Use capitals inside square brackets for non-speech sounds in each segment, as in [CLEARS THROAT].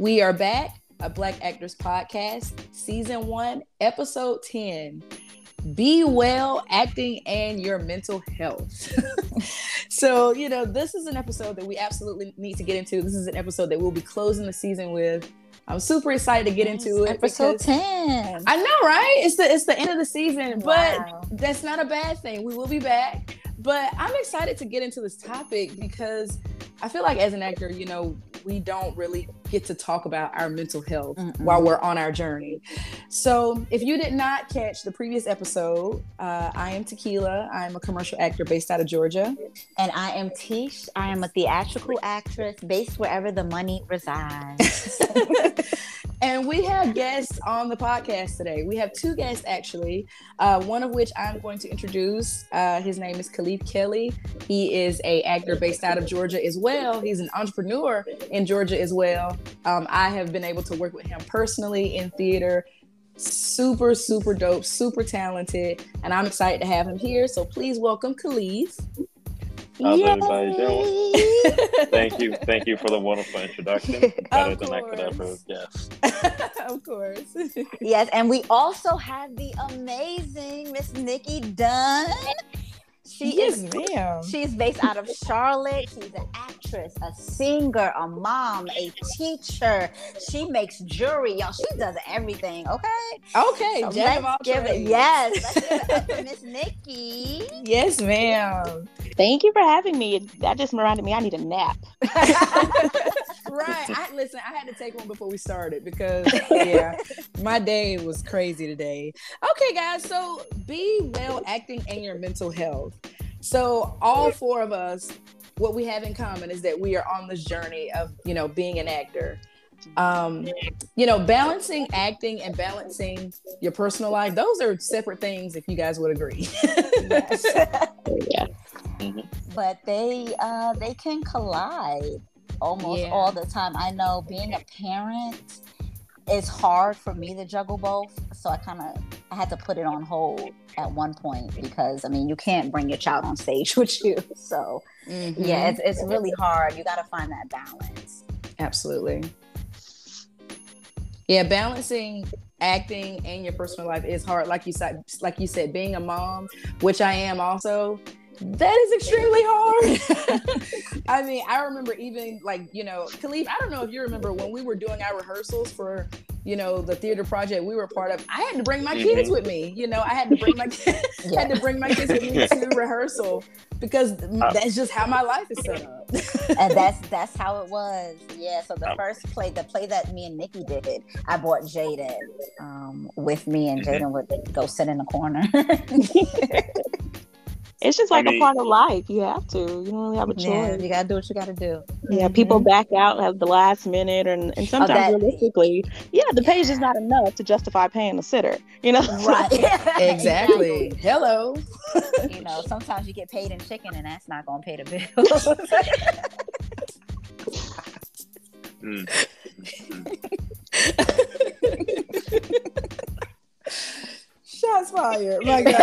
We are back, a Black Actors Podcast, Season 1, Episode 10. Be well, acting, and your mental health. [LAUGHS] so, you know, this is an episode that we absolutely need to get into. This is an episode that we'll be closing the season with. I'm super excited to get yes, into it. Episode 10. I know, right? It's the it's the end of the season, wow. but that's not a bad thing. We will be back. But I'm excited to get into this topic because I feel like as an actor, you know, we don't really get to talk about our mental health Mm-mm. while we're on our journey. So, if you did not catch the previous episode, uh, I am Tequila. I'm a commercial actor based out of Georgia. And I am Tish. I am a theatrical actress based wherever the money resides. [LAUGHS] And we have guests on the podcast today. We have two guests actually, uh, one of which I'm going to introduce. Uh, his name is Khalief Kelly. He is a actor based out of Georgia as well. He's an entrepreneur in Georgia as well. Um, I have been able to work with him personally in theater. Super, super dope, super talented, and I'm excited to have him here. So please welcome Khalief. How's everybody doing? thank you. Thank you for the wonderful introduction. [LAUGHS] Better than I could ever guess. [LAUGHS] of course. yes, and we also have the amazing Miss Nikki Dunn. She yes, is ma'am. She's based out of Charlotte. She's an actress, a singer, a mom, a teacher. She makes jewelry, y'all. She does everything. Okay. Okay. So let's give it. Yes. Let's give it to [LAUGHS] Miss Nikki. Yes, ma'am. Thank you for having me. That just reminded me I need a nap. [LAUGHS] right. I, [LAUGHS] listen, I had to take one before we started because [LAUGHS] yeah, my day was crazy today. Okay, guys. So be well acting and your mental health. So all four of us, what we have in common is that we are on this journey of you know being an actor. Um, you know, balancing acting and balancing your personal life; those are separate things. If you guys would agree. yes. [LAUGHS] yeah. Mm-hmm. But they uh, they can collide almost yeah. all the time. I know being a parent is hard for me to juggle both, so I kind of I had to put it on hold at one point because I mean you can't bring your child on stage [LAUGHS] with you. So mm-hmm. yeah, it's it's really hard. You got to find that balance. Absolutely. Yeah, balancing acting and your personal life is hard. Like you said, like you said, being a mom, which I am also, that is extremely hard. [LAUGHS] I mean, I remember even like, you know, Khalief, I don't know if you remember when we were doing our rehearsals for, you know, the theater project we were part of, I had to bring my mm-hmm. kids with me. You know, I had to bring my [LAUGHS] yeah. had to bring my kids with me to rehearsal because uh, that's just how my life is set up. and [LAUGHS] that's that's how it was. Yeah. So the uh, first play, the play that me and Nikki did, I brought Jaden um, with me and mm-hmm. Jaden would go sit in the corner. It's just like I mean, a part of life. You have to. You don't really have a choice. Yeah, you gotta do what you gotta do. Yeah, mm-hmm. people back out at the last minute, and, and sometimes oh, that, realistically, yeah, the page is not enough to justify paying a sitter. You know, [LAUGHS] right? [LAUGHS] exactly. Hello. you know, [LAUGHS] sometimes you get paid in chicken, and that's not gonna pay the bills. mm. Shots fired. My [LAUGHS] God. [LAUGHS]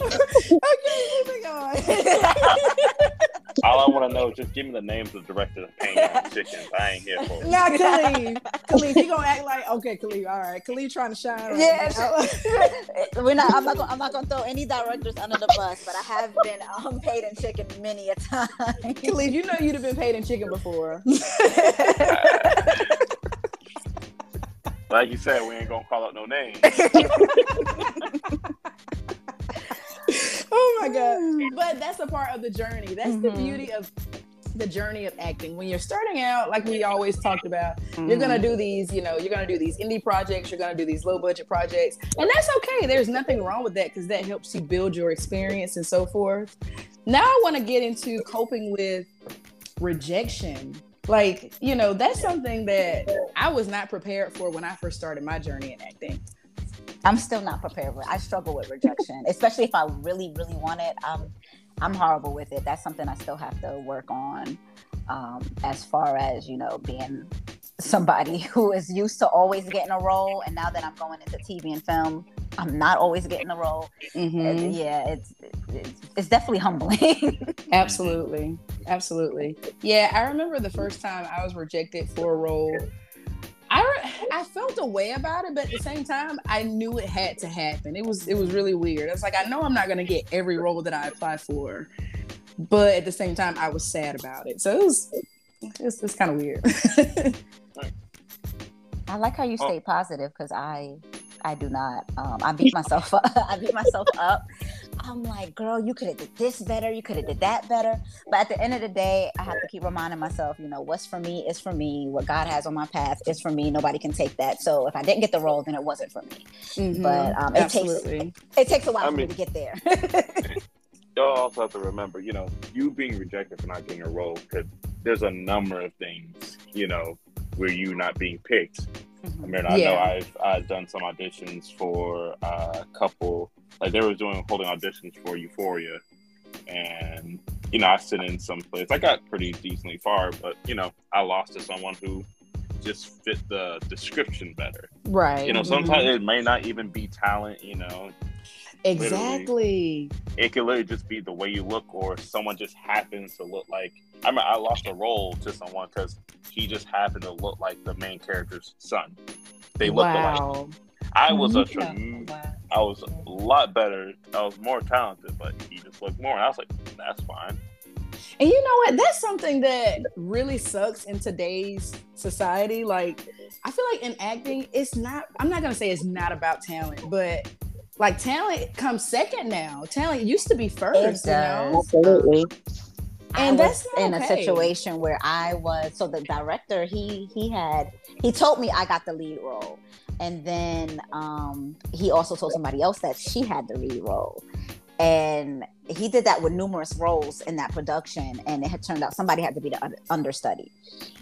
okay, moving on. [LAUGHS] All I want to know is just give me the names of the directors of Pain on Chickens. I ain't here for it. Nah, Khalief. Khalief, he gonna act like okay, Khalief. All right, Khalief trying to shine. Right yeah, we're not. I'm not. Gonna, I'm not gonna throw any directors under the bus, but I have been um, paid in chicken many a time. Khalief, you know you'd have been paid in chicken before. Like you said, we ain't gonna call out no names. [LAUGHS] oh my god! But that's a part of the journey. That's mm-hmm. the beauty of the journey of acting. When you're starting out, like we always talked about, mm-hmm. you're gonna do these, you know, you're gonna do these indie projects, you're gonna do these low budget projects, and that's okay. There's nothing wrong with that because that helps you build your experience and so forth. Now I want to get into coping with rejection like, you know, that's something that I was not prepared for when I first started my journey in acting. I'm still not prepared for I struggle with rejection, [LAUGHS] especially if I really, really want it. Um, I'm horrible with it. That's something I still have to work on. Um, as far as you know, being somebody [LAUGHS] who is used to always getting a role, and now that I'm going into TV and film, I'm not always getting the role. Mm-hmm. yeah, it's, it's, it's definitely humbling. [LAUGHS] absolutely, absolutely. Yeah, I remember the first time I was rejected for a role. I, I felt a way about it, but at the same time, I knew it had to happen. It was it was really weird. It's like I know I'm not gonna get every role that I apply for, but at the same time, I was sad about it. So it was it's, it's kind of weird. [LAUGHS] I like how you oh. stay positive because I I do not. Um, I beat myself up. [LAUGHS] I beat myself up. I'm like, girl, you could have did this better. You could have did that better. But at the end of the day, I have to keep reminding myself, you know, what's for me is for me. What God has on my path is for me. Nobody can take that. So if I didn't get the role, then it wasn't for me. Mm-hmm. But um, it Absolutely. takes it takes a while I for me to get there. [LAUGHS] y'all also have to remember, you know, you being rejected for not getting a role could. There's a number of things, you know, where you not being picked. Mm-hmm. I mean, I yeah. know I've I've done some auditions for a couple. Like they were doing holding auditions for Euphoria, and you know I sit in some place. I got pretty decently far, but you know I lost to someone who just fit the description better. Right. You know, sometimes mm-hmm. it may not even be talent. You know, Exactly. It could literally just be the way you look, or someone just happens to look like. I mean, I lost a role to someone because he just happened to look like the main character's son. They looked wow. alike. I was a. I was a lot better. I was more talented, but he just looked more. And I was like, that's fine. And you know what? That's something that really sucks in today's society. Like, I feel like in acting, it's not, I'm not going to say it's not about talent, but like talent comes second now. Talent used to be first, you know? Absolutely. And I that's in okay. a situation where I was so the director he he had he told me I got the lead role. And then um, he also told somebody else that she had the lead role and he did that with numerous roles in that production and it had turned out somebody had to be the understudy.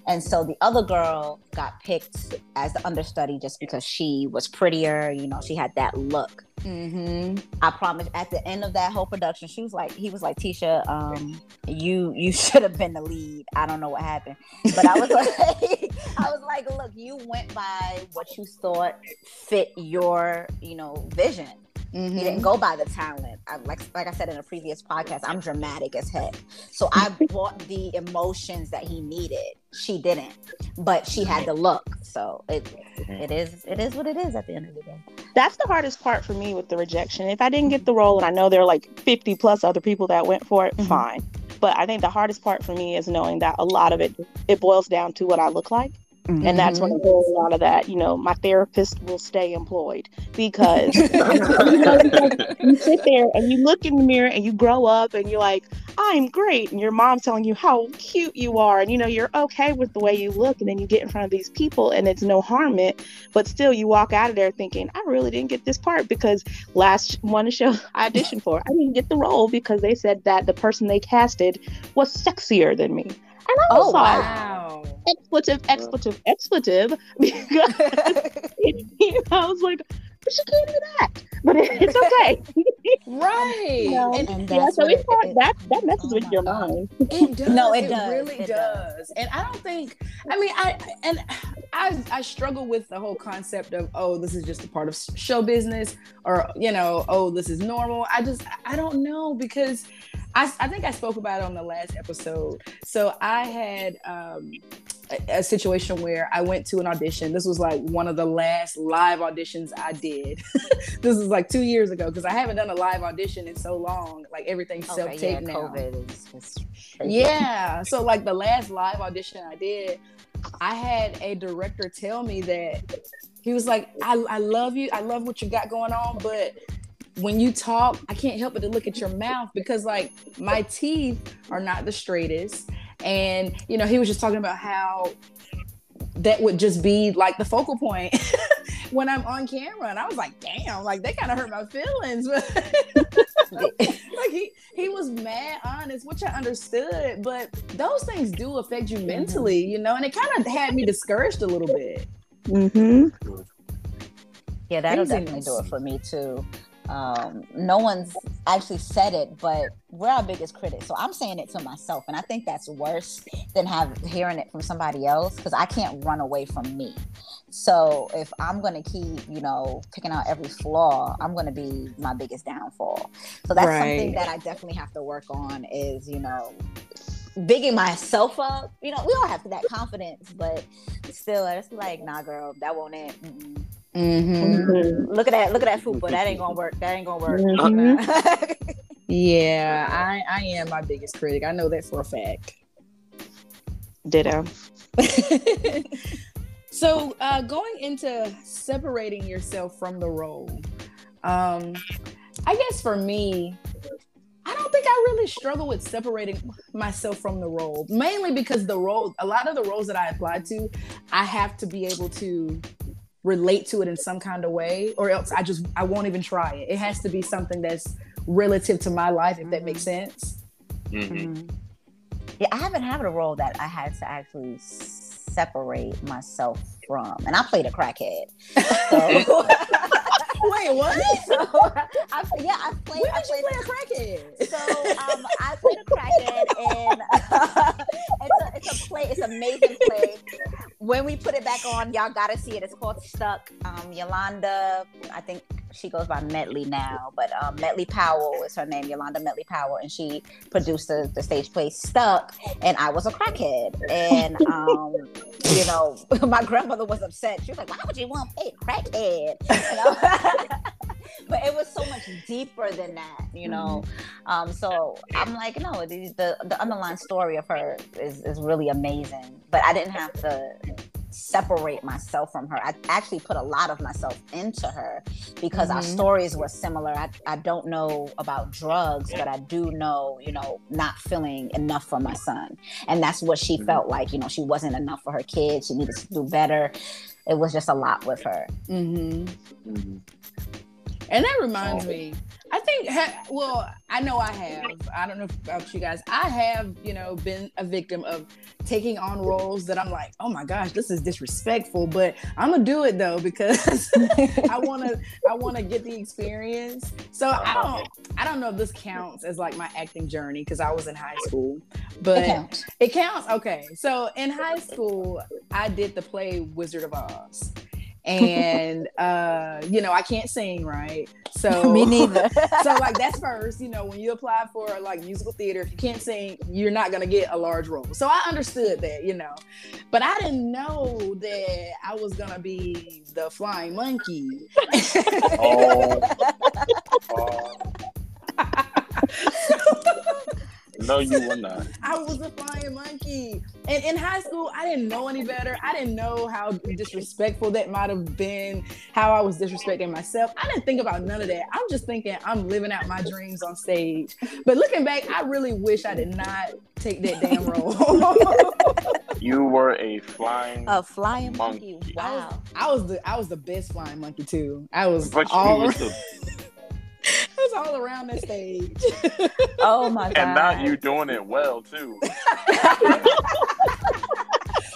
And so the other girl got picked as the understudy just because she was prettier you know she had that look. Mm-hmm. i promise at the end of that whole production she was like he was like tisha um, you you [LAUGHS] should have been the lead. I don't know what happened. But i was [LAUGHS] like [LAUGHS] i was like look you went by what you thought fit your you know vision Mm-hmm. He didn't go by the talent. I, like like I said in a previous podcast, I'm dramatic as heck. So I [LAUGHS] brought the emotions that he needed. She didn't, but she had the look. So it it is it is what it is at the end of the day. That's the hardest part for me with the rejection. If I didn't get the role, and I know there are like 50 plus other people that went for it, mm-hmm. fine. But I think the hardest part for me is knowing that a lot of it it boils down to what I look like. Mm-hmm. And that's when I hear a lot of that. You know, my therapist will stay employed because you, [LAUGHS] know, [LAUGHS] you sit there and you look in the mirror and you grow up and you're like, I'm great. And your mom's telling you how cute you are. And, you know, you're okay with the way you look. And then you get in front of these people and it's no harm it. But still, you walk out of there thinking, I really didn't get this part because last one show [LAUGHS] I auditioned for, I didn't get the role because they said that the person they casted was sexier than me. And I was oh, like, wow. expletive, expletive, expletive. [LAUGHS] Because you [LAUGHS] know, [LAUGHS] I was like, she can't do that. But it's okay. [LAUGHS] right. You know? and, and yeah, so it's hard. It, that that messes oh with your God. mind. It [LAUGHS] does. no, it, it does. really it does. does. And I don't think. I mean, I and I I struggle with the whole concept of oh, this is just a part of show business, or you know, oh, this is normal. I just I don't know because I, I think I spoke about it on the last episode. So I had um, a, a, situation where I went to an audition. This was like one of the last live auditions I did. [LAUGHS] this was like two years ago because I haven't done a live audition in so long. Like everything's okay, self taped yeah, now. COVID is, is yeah. So like the last live audition I did, I had a director tell me that he was like, I, I love you. I love what you got going on, but when you talk, I can't help but to look at your mouth because like my teeth are not the straightest. And you know, he was just talking about how that would just be like the focal point [LAUGHS] when I'm on camera. And I was like, damn, like they kind of hurt my feelings. [LAUGHS] like he he was mad honest, which I understood, but those things do affect you mentally, you know, and it kind of had me discouraged a little bit. Mm-hmm. Yeah, that'll Craziness. definitely do it for me too um, no one's actually said it, but we're our biggest critics. So I'm saying it to myself, and I think that's worse than have hearing it from somebody else because I can't run away from me. So if I'm gonna keep, you know, picking out every flaw, I'm gonna be my biggest downfall. So that's right. something that I definitely have to work on. Is you know, bigging myself up. You know, we all have that confidence, but still, it's like, nah, girl, that won't end. Mm-mm. Mm-hmm. Mm-hmm. Look at that! Look at that football. That ain't gonna work. That ain't gonna work. Mm-hmm. [LAUGHS] yeah, [LAUGHS] I I am my biggest critic. I know that for a fact. Ditto. [LAUGHS] so, uh, going into separating yourself from the role, um, I guess for me, I don't think I really struggle with separating myself from the role, mainly because the role, a lot of the roles that I applied to, I have to be able to relate to it in some kind of way or else I just I won't even try it. It has to be something that's relative to my life if that makes mm-hmm. sense. Mm-hmm. mm-hmm. Yeah, I haven't had a role that I had to actually separate myself from. And I played a crackhead. So [LAUGHS] [LAUGHS] Wait, [LAUGHS] what? So, I, yeah, I played. When I played, play a crackhead? So um, I played a crackhead, and [LAUGHS] uh, it's a it's a play. It's an amazing play. When we put it back on, y'all gotta see it. It's called Stuck. Um, Yolanda, I think she goes by Medley now, but um, Medley Powell is her name, Yolanda Medley Powell, and she produced the, the stage play Stuck, and I was a crackhead, and [LAUGHS] um, you know, [LAUGHS] my grandmother was upset. She was like, "Why would you want to crackhead?" You know? [LAUGHS] but it was so much deeper than that, you know. Mm-hmm. Um, so I'm like, no, the, the the underlying story of her is is really amazing, but I didn't have to separate myself from her. I actually put a lot of myself into her because mm-hmm. our stories were similar. I, I don't know about drugs, but I do know, you know, not feeling enough for my son. And that's what she mm-hmm. felt like. You know, she wasn't enough for her kids. She needed to do better. It was just a lot with her. Mm-hmm. mm-hmm. And that reminds me, I think, well, I know I have. I don't know about you guys. I have, you know, been a victim of taking on roles that I'm like, oh my gosh, this is disrespectful, but I'm gonna do it though because [LAUGHS] I want to. I want to get the experience. So I don't. I don't know if this counts as like my acting journey because I was in high school, but it counts. it counts. Okay, so in high school, I did the play Wizard of Oz and uh you know i can't sing right [LAUGHS] so me neither [LAUGHS] so like that's first you know when you apply for like musical theater if you can't sing you're not going to get a large role so i understood that you know but i didn't know that i was going to be the flying monkey oh. [LAUGHS] oh. No, you were not. [LAUGHS] I was a flying monkey. And in high school, I didn't know any better. I didn't know how disrespectful that might have been, how I was disrespecting myself. I didn't think about none of that. I'm just thinking I'm living out my dreams on stage. But looking back, I really wish I did not take that damn role. [LAUGHS] you were a flying a flying monkey. monkey. Wow. I was, I was, the I was the best flying monkey too. I was but all [LAUGHS] was all around the stage. [LAUGHS] oh my god! And not you doing it well too. [LAUGHS]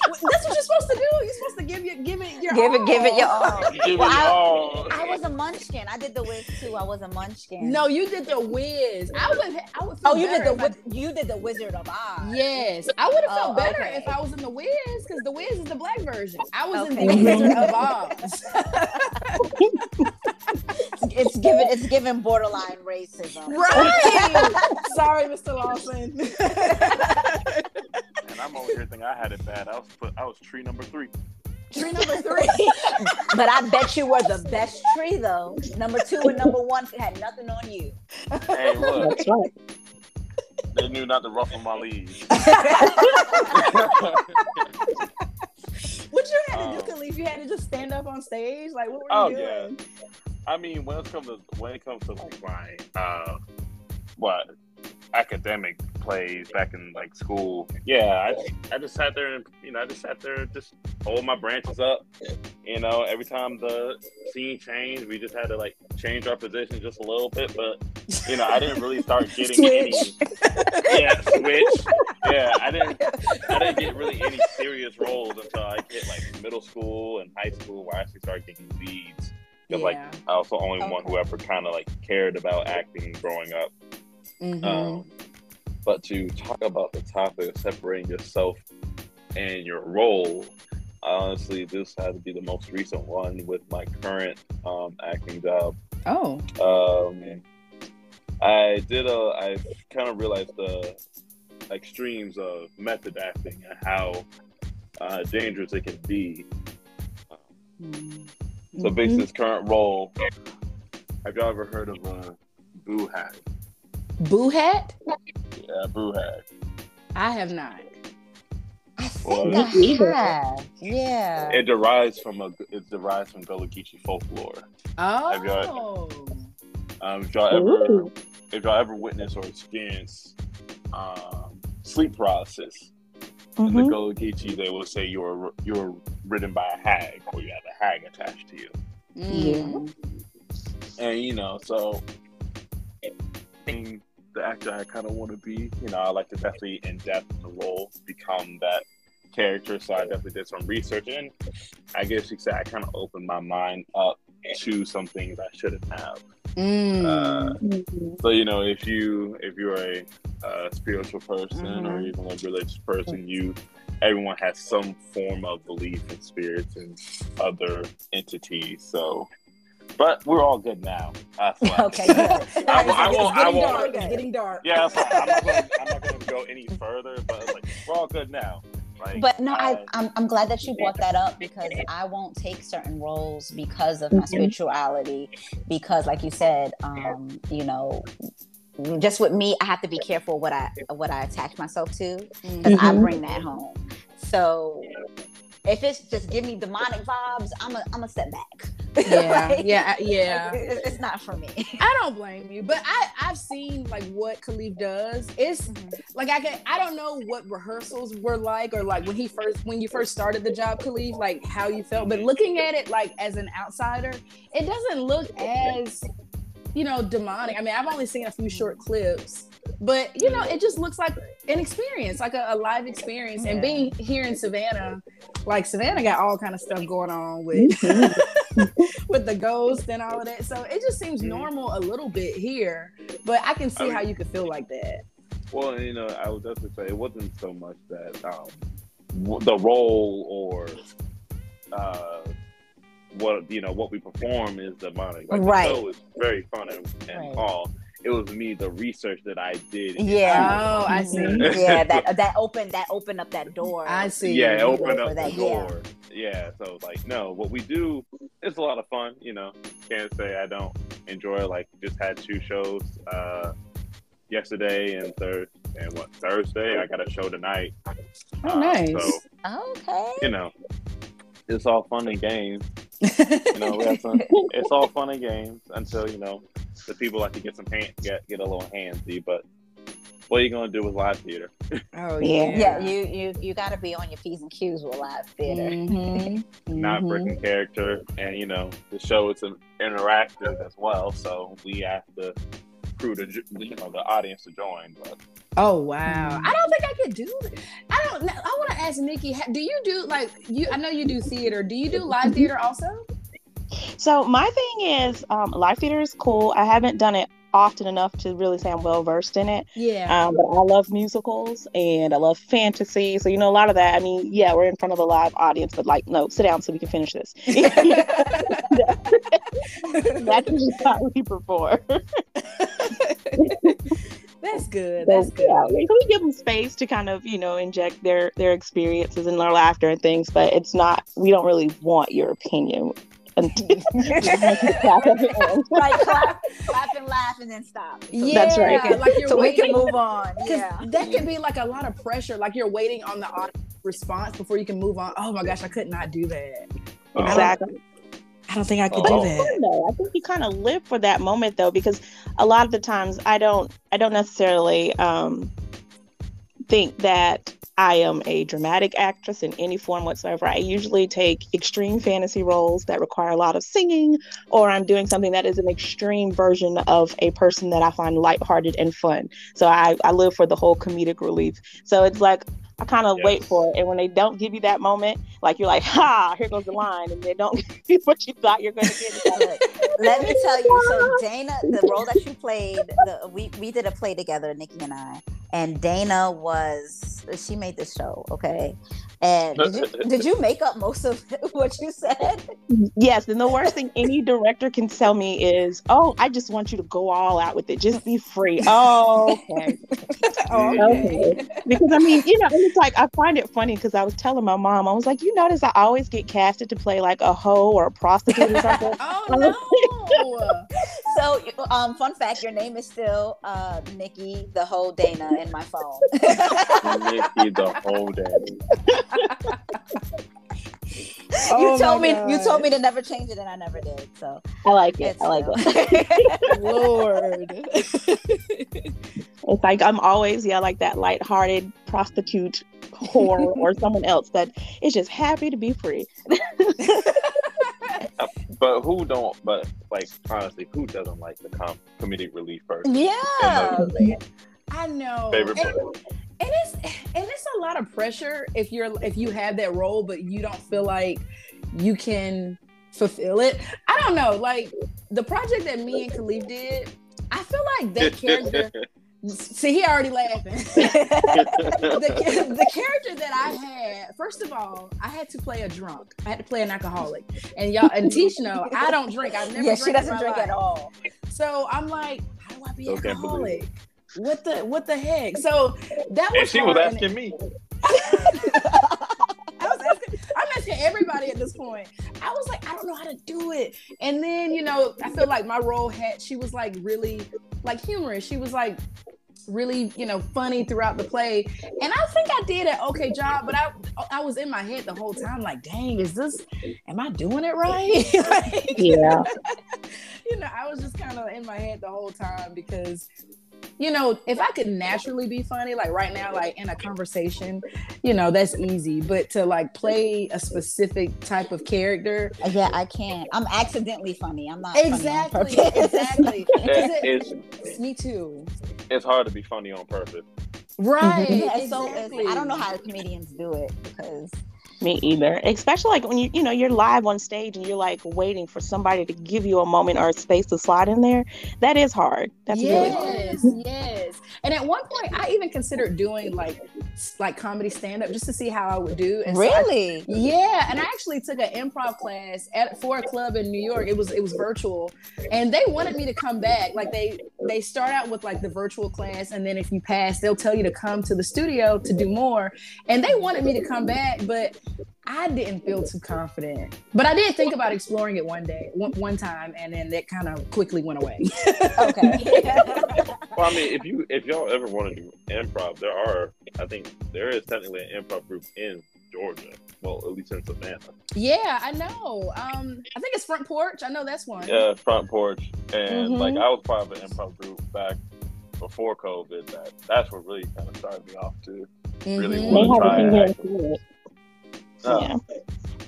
That's what you're supposed to do. You're supposed to give it, give it your give all. it, give it your all. Give well, it I, all. I was a munchkin. I did the Wiz too. I was a munchkin. No, you did the Wiz. I would. I would. oh, you did the I, you did the Wizard of Oz. Yes, I would have felt oh, better okay. if I was in the Wiz because the Wiz is the black version. I was okay. in the Wizard [LAUGHS] of Oz. It's given. It's given borderline racism. Right. [LAUGHS] Sorry, Mr. Lawson. [LAUGHS] and I'm over here thinking I had it bad. I was put, I was tree number three. Tree number three. [LAUGHS] but I bet you were the best tree though. Number two and number one had nothing on you. Hey, look. That's right. They knew not to ruffle my leaves. what you had to do, um, Khalief? You had to just stand up on stage? Like, what were oh, you doing? Yeah. I mean, when it comes to when it comes to like my uh, what academic plays back in like school. Yeah, I, I just sat there and you know I just sat there just hold my branches up. You know, every time the scene changed, we just had to like change our position just a little bit. But you know, I didn't really start [LAUGHS] getting any. Yeah, switch. Yeah, I didn't. I didn't get really any serious roles until I hit like middle school and high school, where I actually started getting leads Because yeah. like I was the only okay. one who ever kind of like cared about acting growing up. Mm-hmm. Um, but to talk about the topic of separating yourself and your role, honestly, this had to be the most recent one with my current um, acting job. Oh. Um, I did a. I kind of realized the extremes of method acting and how uh, dangerous it can be. Mm-hmm. So, based on this current role, have y'all ever heard of a boo hag? Boo hag? Yeah, boo hag. I have not. I think well, I have. Yeah. It derives from a. It derives from Gullah Geechee folklore. Oh. Have y'all, um, if y'all ever, Ooh. if y'all ever witness or experience um, sleep paralysis, mm-hmm. in the mm-hmm. Gullah Geechee, they will say you're you're ridden by a hag or you have a hag attached to you. Mm. And you know, so being the actor I kind of want to be, you know, I like to definitely in depth the role, become that character. So I definitely did some research, and I guess you could say I kind of opened my mind up to some things I shouldn't have. Mm. Uh, so you know, if you if you're a, a spiritual person mm-hmm. or even a religious person, you everyone has some form of belief in spirits and other entities. So, but we're all good now. okay, good. [LAUGHS] I, I, won't. I won't. Dark. It's getting dark. Yeah, I'm not going to go any [LAUGHS] further. But like, we're all good now. Like, but no, I, I'm, I'm glad that you brought that up because I won't take certain roles because of my mm-hmm. spirituality. Because, like you said, um, you know, just with me, I have to be careful what I what I attach myself to because mm-hmm. I bring that home. So if it's just give me demonic vibes, I'm a I'm a step back. Yeah, [LAUGHS] like, yeah, yeah. Like, it's not for me. I don't blame you, but I I've seen like what Khalief does. It's mm-hmm. like I can I don't know what rehearsals were like or like when he first when you first started the job, Khalief, like how you felt. But looking at it like as an outsider, it doesn't look as you know demonic. I mean, I've only seen a few short clips but you know it just looks like an experience like a, a live experience. Yeah. and being here in savannah like savannah got all kind of stuff going on with [LAUGHS] [LAUGHS] with the ghost and all of that. So it just seems normal a little bit here but i can see I mean, how you could feel like that. Well you know i would definitely say it wasn't so much that um the role or uh what you know what we perform is demonic. Like right. the show is very fun and, and right. all it was me the research that I did. Yeah. Oh, I see. yeah, [LAUGHS] that that opened that opened up that door. I see. Yeah, it opened up that, the door. Yeah. yeah. So like, no, what we do it's a lot of fun. You know, can't say I don't enjoy. Like, just had two shows uh, yesterday and third and what Thursday. I got a show tonight. Oh, uh, nice. So, okay. You know, it's all fun and games. [LAUGHS] you know, some, it's all fun and games until you know the people like to get some hand, get get a little handsy, but what are you gonna do with live theater? [LAUGHS] Oh yeah, yeah. You you you got to be on your p's and q's with live theater. Mm-hmm. Not mm-hmm. breaking character, and you know the show is interactive as well, so we have the crew to you know the audience to join. But oh wow, I don't think I could do it. I don't. I want to ask Nikki, do you do like you? I know you do theater. Do you do live theater also? So my thing is, um, live theater is cool. I haven't done it often enough to really say I'm well versed in it. Yeah. Um, but I love musicals and I love fantasy. So you know a lot of that. I mean, yeah, we're in front of a live audience, but like, no, sit down so we can finish this. [LAUGHS] [LAUGHS] That's just not we perform. [LAUGHS] That's good. That's good. So we give them space to kind of, you know, inject their their experiences and their laughter and things, but it's not. We don't really want your opinion [LAUGHS] [LAUGHS] like clap, clap and laugh and then stop. So yeah, that's right. Like you're so waiting, we can move on. [LAUGHS] Yeah, that can be like a lot of pressure. Like you're waiting on the response before you can move on. Oh my gosh, I could not do that. Exactly. I don't think I could oh, do that. No, I think you kind of live for that moment though, because a lot of the times I don't, I don't necessarily um, think that I am a dramatic actress in any form whatsoever. I usually take extreme fantasy roles that require a lot of singing, or I'm doing something that is an extreme version of a person that I find lighthearted and fun. So I, I live for the whole comedic relief. So it's like I kind of yes. wait for it. And when they don't give you that moment, like you're like, [LAUGHS] ha, here goes the line, and they don't [LAUGHS] give you what you thought you're going to get. Let me tell you. So Dana, the role that you played, the, we we did a play together, Nikki and I, and Dana was she made this show, okay, and did you, [LAUGHS] did you make up most of [LAUGHS] what you said? Yes. And the worst thing any director can tell me is, "Oh, I just want you to go all out with it. Just be free." [LAUGHS] Oh, okay. oh, okay. Because I mean, you know, it's like I find it funny because I was telling my mom, I was like, "You notice I always get casted to play like a hoe or a prostitute or something." oh no. So, um, fun fact: your name is still uh, Nikki the whole Dana in my phone. Nikki the whole Dana [LAUGHS] oh you told me God. you told me to never change it and I never did. So I like it. I like it. [LAUGHS] Lord. it's like I'm always, yeah, like that light-hearted prostitute whore [LAUGHS] or someone else that is just happy to be free. But who don't but like honestly, who doesn't like the com- comedic relief person? Yeah. I know. Favorite and, and it's and it's a lot of pressure if you're if you have that role but you don't feel like you can fulfill it i don't know like the project that me and khalief did i feel like that [LAUGHS] character see he already laughing [LAUGHS] the, the character that i had first of all i had to play a drunk i had to play an alcoholic and y'all and Tish know i don't drink i've never yeah she doesn't drink life. at all so i'm like how do i be an alcoholic what the what the heck? So that was. And she was asking me. [LAUGHS] I was asking. I'm asking everybody at this point. I was like, I don't know how to do it. And then you know, I feel like my role had. She was like really like humorous. She was like really you know funny throughout the play. And i think i did an okay job but i i was in my head the whole time like dang is this am i doing it right? [LAUGHS] Like, yeah. [LAUGHS] you know i was just kind of in my head the whole time because you know, if I could naturally be funny, like right now, like in a conversation, you know, that's easy. But to like play a specific type of character, uh, yeah, I can't. I'm accidentally funny. I'm not exactly, [LAUGHS] exactly. [LAUGHS] it, it's, me too. It's hard to be funny on purpose. Right. [LAUGHS] Yeah, exactly. so I don't know how comedians do it because me either. Especially like when you you know you're live on stage and you're like waiting for somebody to give you a moment or a space to slide in there. That is hard. That's yes, really hard. Yes. And at one point I even considered doing like like comedy stand up just to see how I would do. And really? So I, yeah. And I actually took an improv class at for a club in New York. It was it was virtual. And they wanted me to come back. Like they they start out with like the virtual class and then if you pass, they'll tell you to come to the studio to do more. And they wanted me to come back, but I didn't feel too confident, but I did think about exploring it one day, one, one time, and then that kind of quickly went away. okay. [LAUGHS] well, I mean, if you if y'all ever want to do improv, there are, I think there is technically an improv group in Georgia. Well, at least in Savannah. Yeah, I know. Um, I think it's Front Porch. I know that's one. Yeah, Front Porch, and mm-hmm. like I was part of an improv group back before COVID. That that's what really kind of started me off to mm-hmm. really want to try. Oh, yeah.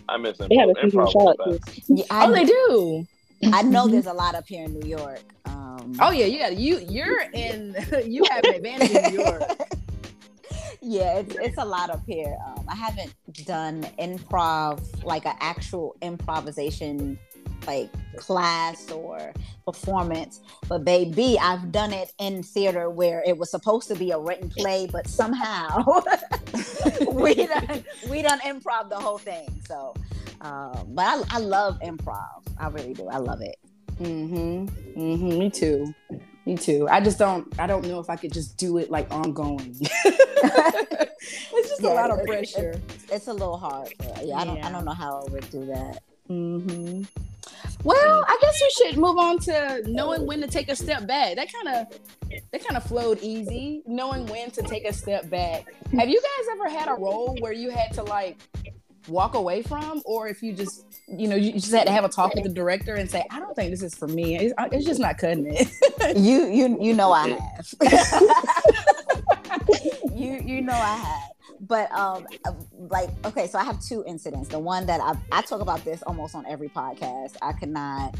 I miss them. They have a improv. Yeah, oh, they do. I know there's a lot up here in New York. Um, oh yeah, you got you. You're in. [LAUGHS] You have an advantage in New York. [LAUGHS] yeah, it's, it's a lot up here. Um, I haven't done improv like an actual improvisation like class or performance. But baby, I've done it in theater where it was supposed to be a written play, but somehow [LAUGHS] we done we done improv the whole thing. So, um, but I, I love improv. I really do. I love it. Mm-hmm. Mm-hmm. Me too. Me too. I just don't. I don't know if I could just do it like ongoing. [LAUGHS] it's just yeah, a lot of pressure. It's, it's, a little hard. yeah, I don't. I don't know how I would do that. Mm-hmm. Well, I guess we should move on to knowing when to take a step back. That kind of that kind of flowed easy, knowing when to take a step back. Have you guys ever had a role where you had to like walk away from or if you just you know you just had to have a talk with the director and say i don't think this is for me. It's, it's just not cutting it. [LAUGHS] You you you know i have. [LAUGHS] You you know i have. But um like okay so i have two incidents. The one that i i talk about this almost on every podcast. I could not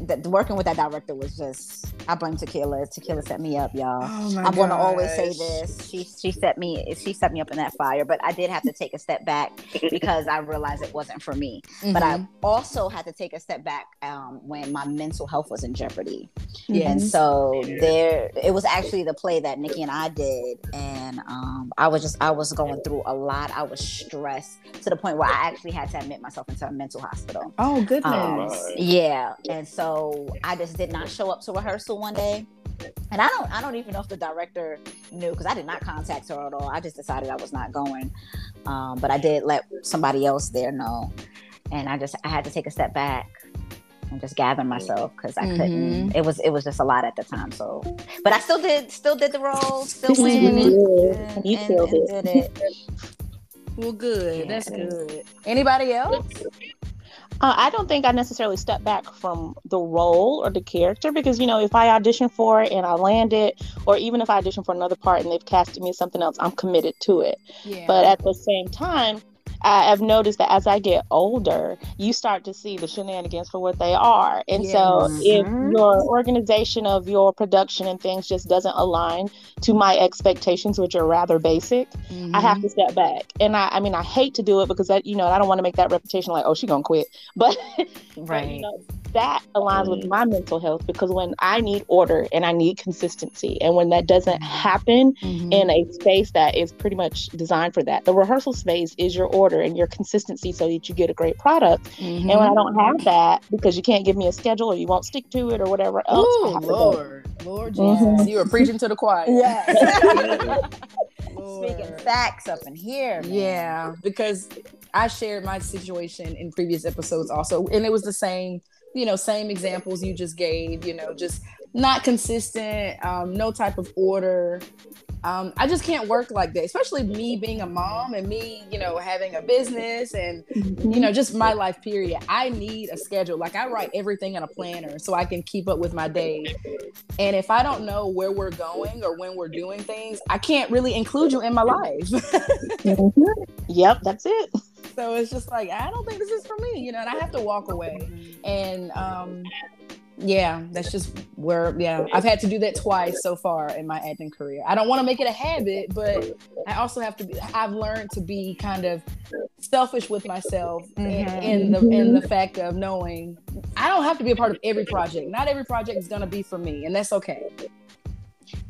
that working with that director was just I blame Tequila. Tequila set me up, y'all. Oh I'm going to always say this. She she set me she set me up in that fire, but I did have to take a step back [LAUGHS] because I realized it wasn't for me. Mm-hmm. But I mm-hmm. also had to take a step back um, when my mental health was in jeopardy. Yeah. And so there, it was actually the play that Nikki and I did, and um, I was just I was going through a lot. I was stressed to the point where I actually had to admit myself into a mental hospital. Oh goodness. Um, yeah, and so I just did not show up to rehearsal one day and I don't I don't even know if the director knew because I did not contact her at all. I just decided I was not going, um, but I did let somebody else there know, and I just I had to take a step back and just gather myself because I mm-hmm. couldn't. It was it was just a lot at the time. So, but I still did still did the role, still [LAUGHS] went and, and, and, did it. Well, good. Yeah. That's good. Anybody else? Uh, I don't think I necessarily step back from the role or the character because, you know, if I audition for it and I land it, or even if I audition for another part and they've casted me as something else, I'm committed to it. Yeah. But at the same time, I've noticed that as I get older, you start to see the shenanigans for what they are. And yes. so if mm-hmm. your organization of your production and things just doesn't align to my expectations, which are rather basic, mm-hmm. I have to mm-hmm. step back. And I, I mean, I hate to do it because that, you know, I don't want to make that reputation like, oh, she's going to quit. [LAUGHS] But, right. [LAUGHS] But, you know, that aligns with my mental health because when I need order and I need consistency, and when that doesn't happen mm-hmm. in a space that is pretty much designed for that, the rehearsal space is your order and your consistency so that you get a great product. Mm-hmm. And when I don't have that because you can't give me a schedule or you won't stick to it or whatever else, Ooh, Lord, Lord Jesus, mm-hmm. you are preaching to the choir. Yeah. [LAUGHS] Speaking facts up in here. Man. Yeah, because I shared my situation in previous episodes also, and it was the same you know, same examples you just gave, you know, just not consistent, um, no type of order. Um, I just can't work like that, especially me being a mom and me, you know, having a business and, you know, just my life period. I need a schedule. Like I write everything in a planner so I can keep up with my day. And if I don't know where we're going or when we're doing things, I can't really include you in my life. [LAUGHS] mm-hmm. Yep, that's it so it's just like I don't think this is for me, you know, and I have to walk away. And um, yeah, that's just where yeah, I've had to do that twice so far in my acting career. I don't want to make it a habit, but I also have to be I've learned to be kind of selfish with myself mm-hmm. in, in, the in the fact of knowing I don't have to be a part of every project. Not every project is going to be for me, and that's okay.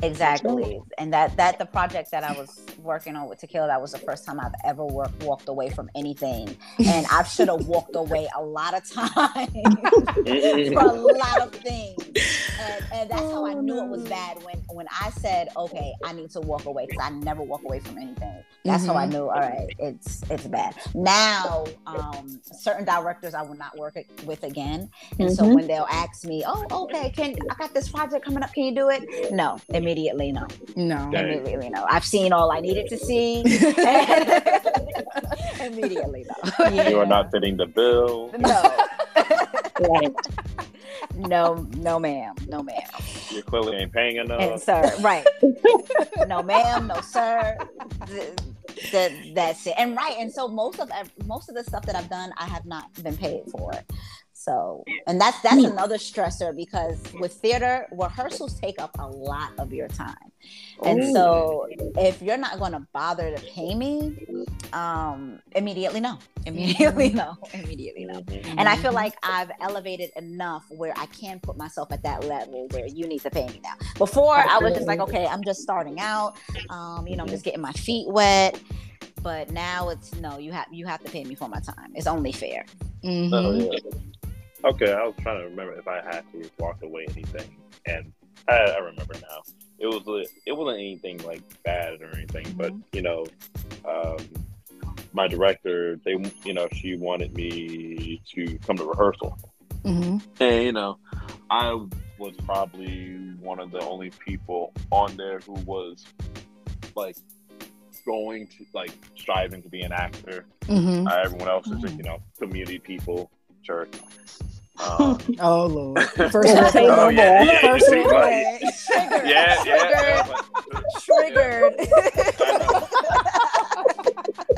Exactly. And that that the project that I was working on with Tequila, that was the first time I've ever worked walked away from anything. And I should have [LAUGHS] walked away a lot of [LAUGHS] times [LAUGHS] for a lot of things. And, and that's how I knew it was bad when when I said, okay, I need to walk away because I never walk away from anything. That's mm-hmm. how I mm-hmm. knew, all right, it's it's bad. Now, um, certain directors I will not work with again. And mm-hmm. so when they'll ask me, oh, okay, can I got this project coming up, can you do it? No, immediately no. No. Immediately no. I've seen all I needed to see. [LAUGHS] [LAUGHS] immediately no. Yeah. You are not fitting the bill. No. [LAUGHS] right. No, no, ma'am. No, ma'am. You clearly ain't paying enough. And sir, right. no, ma'am. No, sir. That, that's it. And right. And so most of most of the stuff that I've done, I have not been paid for. So, and that's that's another stressor because with theater, rehearsals take up a lot of your time. And Ooh. so, if you're not going to bother to pay me, um, immediately no, [LAUGHS] immediately no, immediately no. Mm-hmm. And I feel like I've elevated enough where I can put myself at that level where you need to pay me now. Before, I was just like, okay, I'm just starting out. Um, you know, I'm just getting my feet wet but now it's no you have you have to pay me for my time it's only fair mm-hmm. oh, yeah. Okay, I was trying to remember if I had to walk away anything, and I, I remember now. It was it wasn't anything like bad or anything, mm-hmm. but you know, um, my director, they you know, she wanted me to come to rehearsal, mm-hmm. and you know, I was probably one of the only people on there who was like going to like striving to be an actor. Mm-hmm. Uh, everyone else is just you know community people, church. Um, [LAUGHS] oh Lord! First yeah. say no oh, yeah, yeah, First yeah, yeah, Triggered. Yeah, yeah. Triggered. [LAUGHS] I know.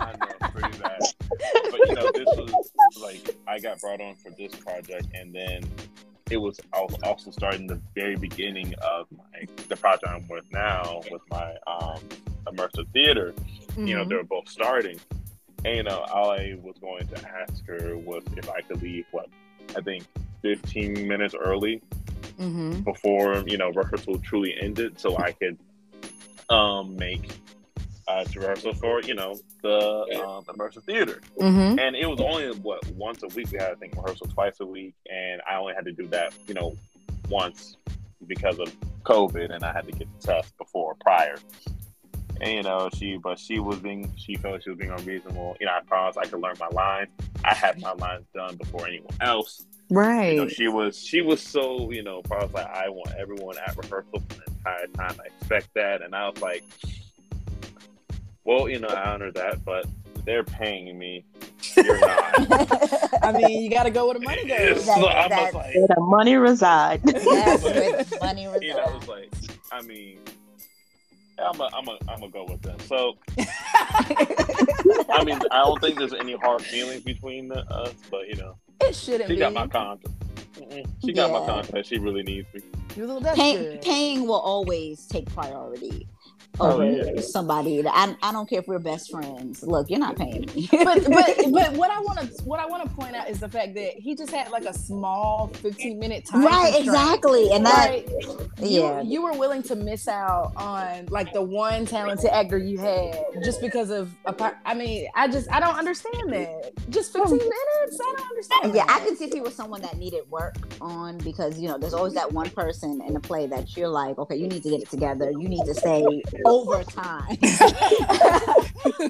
I know, pretty bad. But you know, this was like I got brought brought on for this project, and then it was I was also starting the very beginning of my the project I'm with now with my um, immersive theater. Mm-hmm. You know, mm-hmm. they were both starting, and you know, all I was going to ask her was if I could leave what I think 15 minutes early mm-hmm. before you know rehearsal truly ended, so I could um, make uh, rehearsal for you know the um, immersive theater, mm-hmm. and it was only what once a week. We had I think rehearsal twice a week, and I only had to do that you know once because of COVID, and I had to get the test before prior. And you know she, but she was being, she felt she was being unreasonable. You know, I promised I could learn my lines. I had my lines done before anyone else. Right. You know, she was she was so you know probably like I want everyone at rehearsal for the entire time. I expect that, and I was like, well, you know, I honor that, but they're paying me. You're not. [LAUGHS] I mean, you got to go where the money goes. [LAUGHS] so like, where the money resides. Yes, where the [LAUGHS] money resides. You know, I was like, I mean, I'm a, I'm a, I'm gonna go with them. So, [LAUGHS] I mean, I don't think there's any hard feelings between us, but you know, it shouldn't. She be. got my contract. She got yeah. my contract. She really needs me. Pay, paying will always take priority Oh, over oh, yeah. somebody. I, I don't care if we're best friends. Look, you're not paying me. but but but [LAUGHS] what I want to what I want to point out is the fact that he just had like a small 15 minute time. Right, exactly, and that right? yeah, you, you, were willing to miss out on like the one talented actor you had just because of a. I mean, I just I don't understand that. Just 15 minutes, I don't understand. Yeah, that. I can see if he was someone that needed work on because you know there's always that one person in the play that you're like, okay, you need to get it together. You need to stay overtime. [LAUGHS]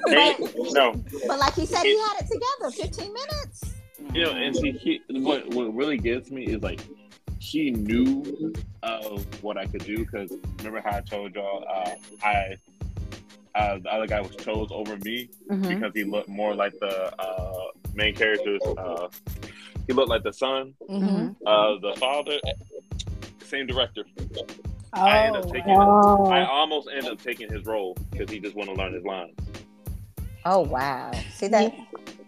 hey, no. But like he said, he had it together 15 minutes. You know, and see, he, what, what really gets me is like, she knew of what I could do because remember how I told y'all uh, I uh, the other guy was chose over me mm-hmm. because he looked more like the uh, main character's. Uh, he looked like the son, mm-hmm. Uh, the father, same director. Oh, I ended up taking. Wow. I almost ended up taking his role because he just want to learn his lines. Oh wow! See that?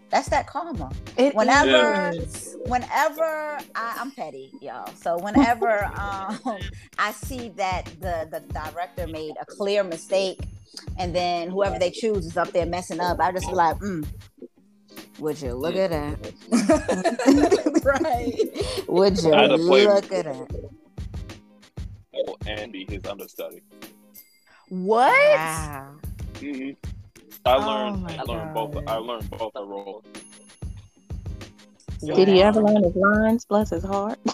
That's that karma. It whenever, is. whenever I, am petty, y'all. So whenever [LAUGHS] um, I see that the the director made a clear mistake, and then whoever they choose is up there messing up, I just be like, mm, would you look at that? [LAUGHS] [LAUGHS] right. Would you look at that? And be his understudy. What? Wow. Mm-hmm. I oh learned. I learned God. both. I learned both the roles. Did he ever learn his lines? Bless his heart. [LAUGHS]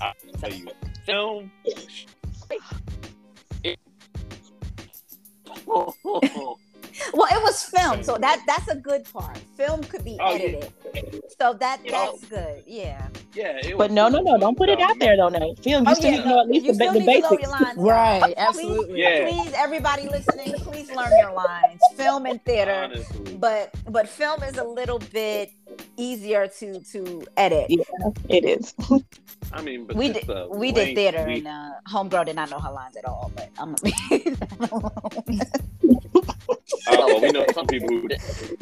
I tell you, film. [LAUGHS] [LAUGHS] well, it was filmed, so that that's a good part. Film could be oh, edited, yeah. so that that's good. Yeah. Yeah. but no, no, no! Don't put it out there, though. No, film. You oh, still yeah, need to know at least the, the basics. Right. Absolutely. Please, yeah. please, everybody listening, please learn your lines. Film and theater, Honestly. but but film is a little bit easier to to edit. Yeah, it is. I mean, we did we did theater, we... and uh, homegirl did not know her lines at all. But I'm. [LAUGHS] oh, well, we know some people who.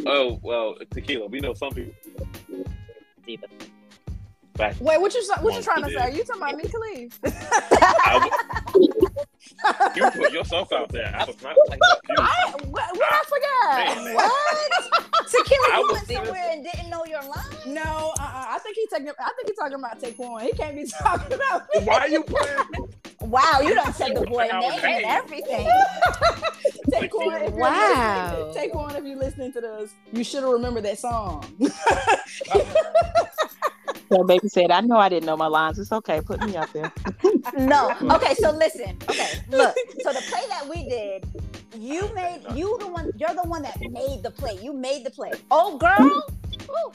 Oh well, tequila. We know some people. Back Wait, what you what you trying to say? Are you talking about me, Khalief? [LAUGHS] [LAUGHS] you put yourself out there. I was not talking you. I, what, what I forgot? Man. What? Tequila, you went somewhere and didn't know your line? No, uh-uh. I think he's talking. I think he's talking about Taquan. He can't be [LAUGHS] talking about me. Why are you playing? Wow, you don't say the boy name and everything. Taquan, wow. Taquan, if you're listening to this, you should have remembered that song. Uh-uh. So baby said, I know I didn't know my lines. It's okay. Put me up there. [LAUGHS] no. Okay, so listen. Okay, look. So the play that we did, you made you the one you're the one that made the play. You made the play. Oh girl. Ooh.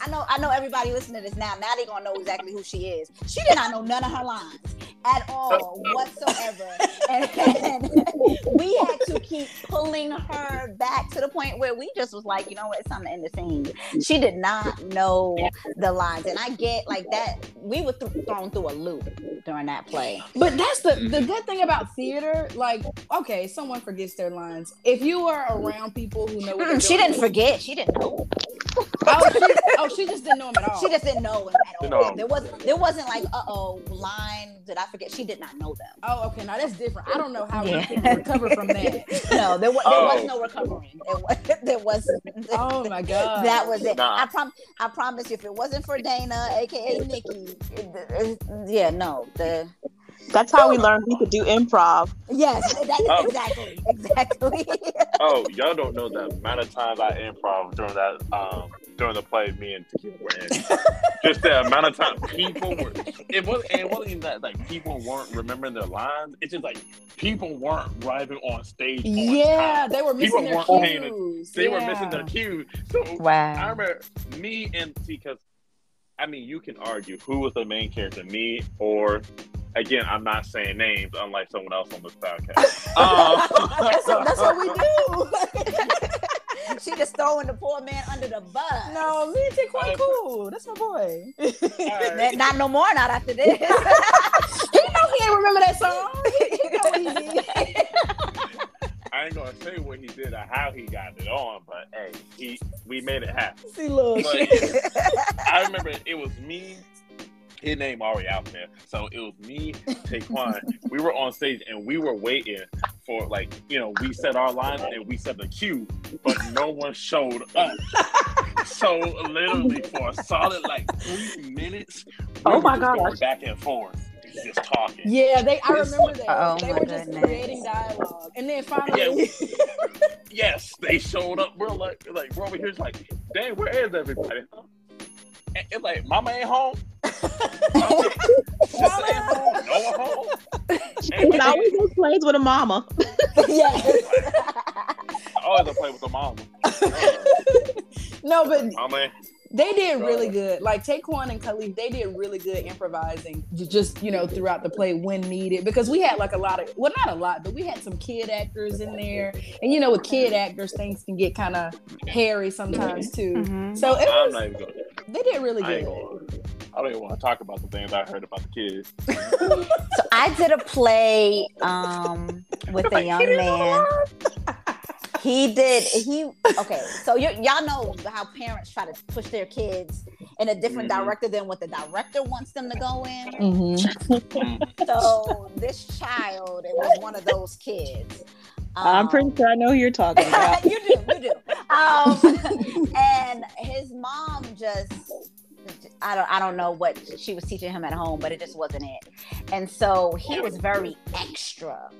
I know I know everybody listening to this now. Now they gonna know exactly who she is. She did not know none of her lines at all whatsoever. [LAUGHS] and, we had to keep pulling her back to the point where we just was like, you know what, it's time to end the scene. She did not know the lines. And I get like that, we were th- thrown through a loop during that play. But that's the, the mm-hmm. good thing about theater. Like, okay, someone forgets their lines. If you are around people who know mm-hmm. she didn't forget, she didn't know. Oh, [LAUGHS] she, oh, she just didn't know him at all. She just didn't know him at all. There was there wasn't like uh oh line did I forget? She did not know them. Oh, okay. Now that's different. I don't know how yeah. we recover from that. [LAUGHS] no, there, was, oh. there was no recovering. There was, [LAUGHS] there was Oh my god. That was it. Nah. I prom I promise you, if it wasn't for Dana, aka Nikki, yeah, no, the that's how we learned we could do improv. Yes, [LAUGHS] that, oh. exactly, exactly. [LAUGHS] oh, y'all don't know the amount of times I improv during that um during the play me and Tequila were in. Just the amount of time people were. It was. It wasn't even that like people weren't remembering their lines. It's just like people weren't driving on stage. On yeah, time. they were missing people their cues. they yeah. were missing their cues. So wow. I remember me and because I mean, you can argue who was the main character, me or again, I'm not saying names, unlike someone else on this podcast. Um, [LAUGHS] that's, what, that's, what, we do. [LAUGHS] she just throwing the poor man under the bus. No, me and quite cool. That's my boy. Right. Not no more. Not after this. [LAUGHS] he know he ain't remember that song. He know he did. I ain't gonna say what he did or how he got it on, but hey, he we made it happen. See, look. I remember it was me. His name already out there, so it was me, Taquan. we were on stage and we were waiting for like you know we set our lines and we set the cue, but no one showed up. [LAUGHS] so literally for a solid like three minutes, oh my god, back and forth just talking. Yeah, they. I remember that. Oh, they were just goodness. creating dialogue, and then finally, yeah, [LAUGHS] yes, they showed up. We're like, like we're over here, like, dang, where is everybody? And it's like, Mama ain't home. [LAUGHS] mama ain't home. No one home. It always goes plays with a mama. [LAUGHS] yes. always play with a mama. no, but mama they did really good. Like Taquan and Khalief, they did really good improvising, just you know, throughout the play when needed. Because we had like a lot of, well, not a lot, but we had some kid actors in there, and you know, with kid actors, things can get kind of hairy sometimes too. Mm-hmm. So it was, they did really good. I don't even want to talk about the things I heard about the kids. [LAUGHS] so I did a play um, with a young man he did he okay so you, y'all know how parents try to push their kids in a different mm-hmm. director than what the director wants them to go in mm-hmm. so this child it was one of those kids um, i'm pretty sure i know who you're talking [LAUGHS] about. you do you do. [LAUGHS] Um, [LAUGHS] and his mom just I don't I don't know what she was teaching him at home, but it just wasn't it. And so he was very extra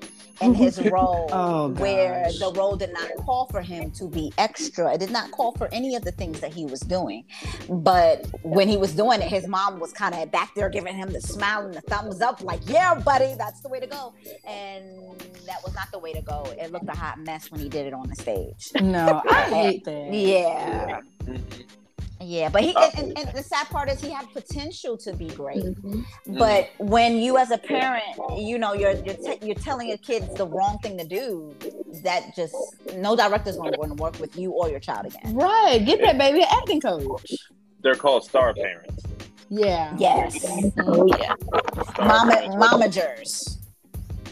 in his [LAUGHS] oh, role oh, where the role did not call for him to be extra. It did not call for any of the things that he was doing. But when he was doing it, his mom was kind of back there giving him the smile and the thumbs up, like, yeah, buddy, that's the way to go. And that was not the way to go. It looked a hot mess when he did it on the stage. No, I [LAUGHS] hate that. Yeah. Mm-hmm. Mm-hmm. Yeah, but he and, and, and, the sad part is he had potential to be great. Mm-hmm. But when you as a parent, you know, you're you're, t- you're telling your kids the wrong thing to do, that just no director's going to work with you or your child again. Right, get that baby an acting coach. They're called star parents. Yeah. Yes. Oh yeah. Mama, momagers.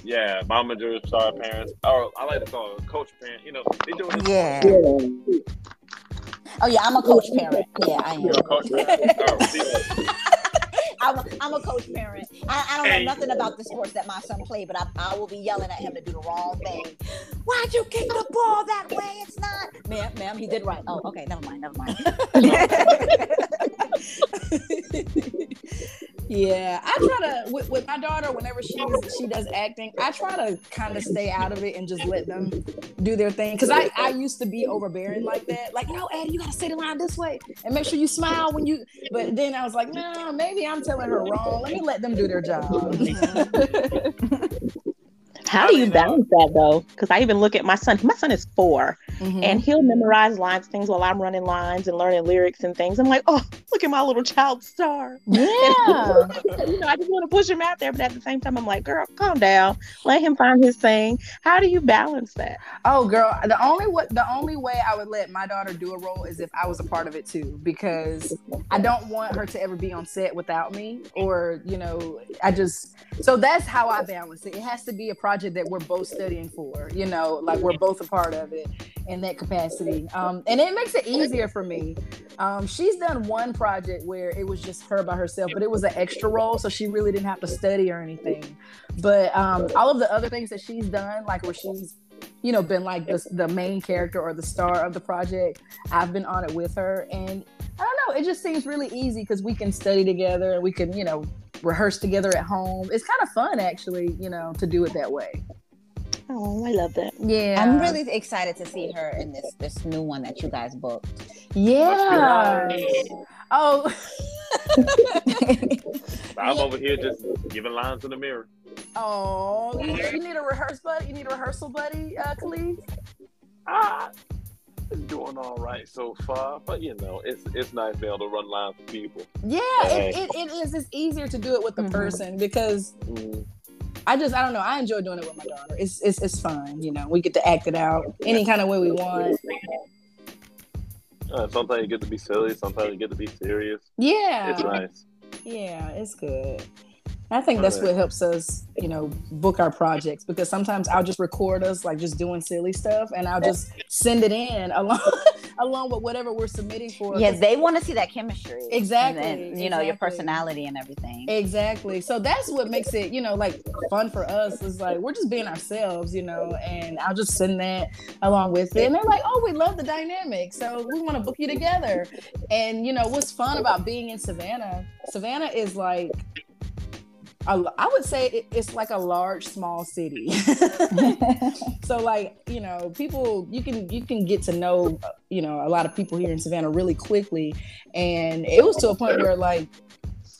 Yeah, momagers, star parents. Or I like to call it coach parent. You know, they do it. Yeah. yeah. Oh yeah, I'm a coach parent. Yeah, I am. You're a coach parent. [LAUGHS] Oh, I'm a, I'm a coach parent. I, I don't know nothing about the sports that my son played, but I, I will be yelling at him to do the wrong thing. Why'd you kick the ball that way? It's not, ma'am, ma'am. He did right. Oh, okay. Never mind. Never mind. [LAUGHS] [LAUGHS] Yeah, I try to with, with, my daughter whenever she she does acting, I try to kind of stay out of it and just let them do their thing. Cause I I used to be overbearing like that. Like, no, Addie, you gotta say the line this way and make sure you smile when you. But then I was like, no, maybe I'm telling her wrong. Let me let them do their job. How do you balance that though? Because I even look at my son. My son is 4 mm-hmm. and he'll memorize lines, things while I'm running lines and learning lyrics and things. I'm like, oh, look at my little child star. [LAUGHS] Yeah. you know, I just want to push him out there, but at the same time, I'm like, girl, calm down. Let him find his thing. How do you balance that? Oh, girl, the only way the only way I would let my daughter do a role is if I was a part of it too, because I don't want her to ever be on set without me, or you know, I just so that's how I balance it. It has to be a project that we're both studying for, you know, like we're both a part of it. In that capacity. Um, and it makes it easier for me. Um, she's done one project where it was just her by herself, but it was an extra role, so she really didn't have to study or anything. But um, all of the other things that she's done, like where she's you know been like the, the main character or the star of the project i've been on it with her and i don't know it just seems really easy because we can study together and we can you know rehearse together at home it's kind of fun actually you know to do it that way Oh, I love that. Yeah. I'm really excited to see her in this this new one that you guys booked. Yeah. Oh. [LAUGHS] I'm over here just giving lines in the mirror. Oh, you, you need a rehearse buddy? You need a rehearsal buddy, uh, Khalid? Ah, been doing all right so far, but you know, it's it's nice being able to run lines for people. Yeah, it, it, it is. It's easier to do it with the mm-hmm. person because mm-hmm. I just I don't know. I enjoy doing it with my daughter. It's it's it's fun. You know, we get to act it out any kind of way we want. Uh, sometimes you get to be silly. Sometimes you get to be serious. Yeah, it's nice. Yeah, it's good. I think that's what helps us, you know, book our projects because sometimes I'll just record us like just doing silly stuff and I'll just send it in along [LAUGHS] along with whatever we're submitting for. Yeah, they want to see that chemistry. Exactly. And, you exactly. know, your personality and everything. Exactly. So that's what makes it, you know, like fun for us is like we're just being ourselves, you know, and I'll just send that along with it. And they're like, oh, we love the dynamic. So we want to book you together. And, you know, what's fun about being in Savannah, Savannah is like I would say it's like a large small city. [LAUGHS] so like you know people you can you can get to know you know a lot of people here in Savannah really quickly, and it was to a point where like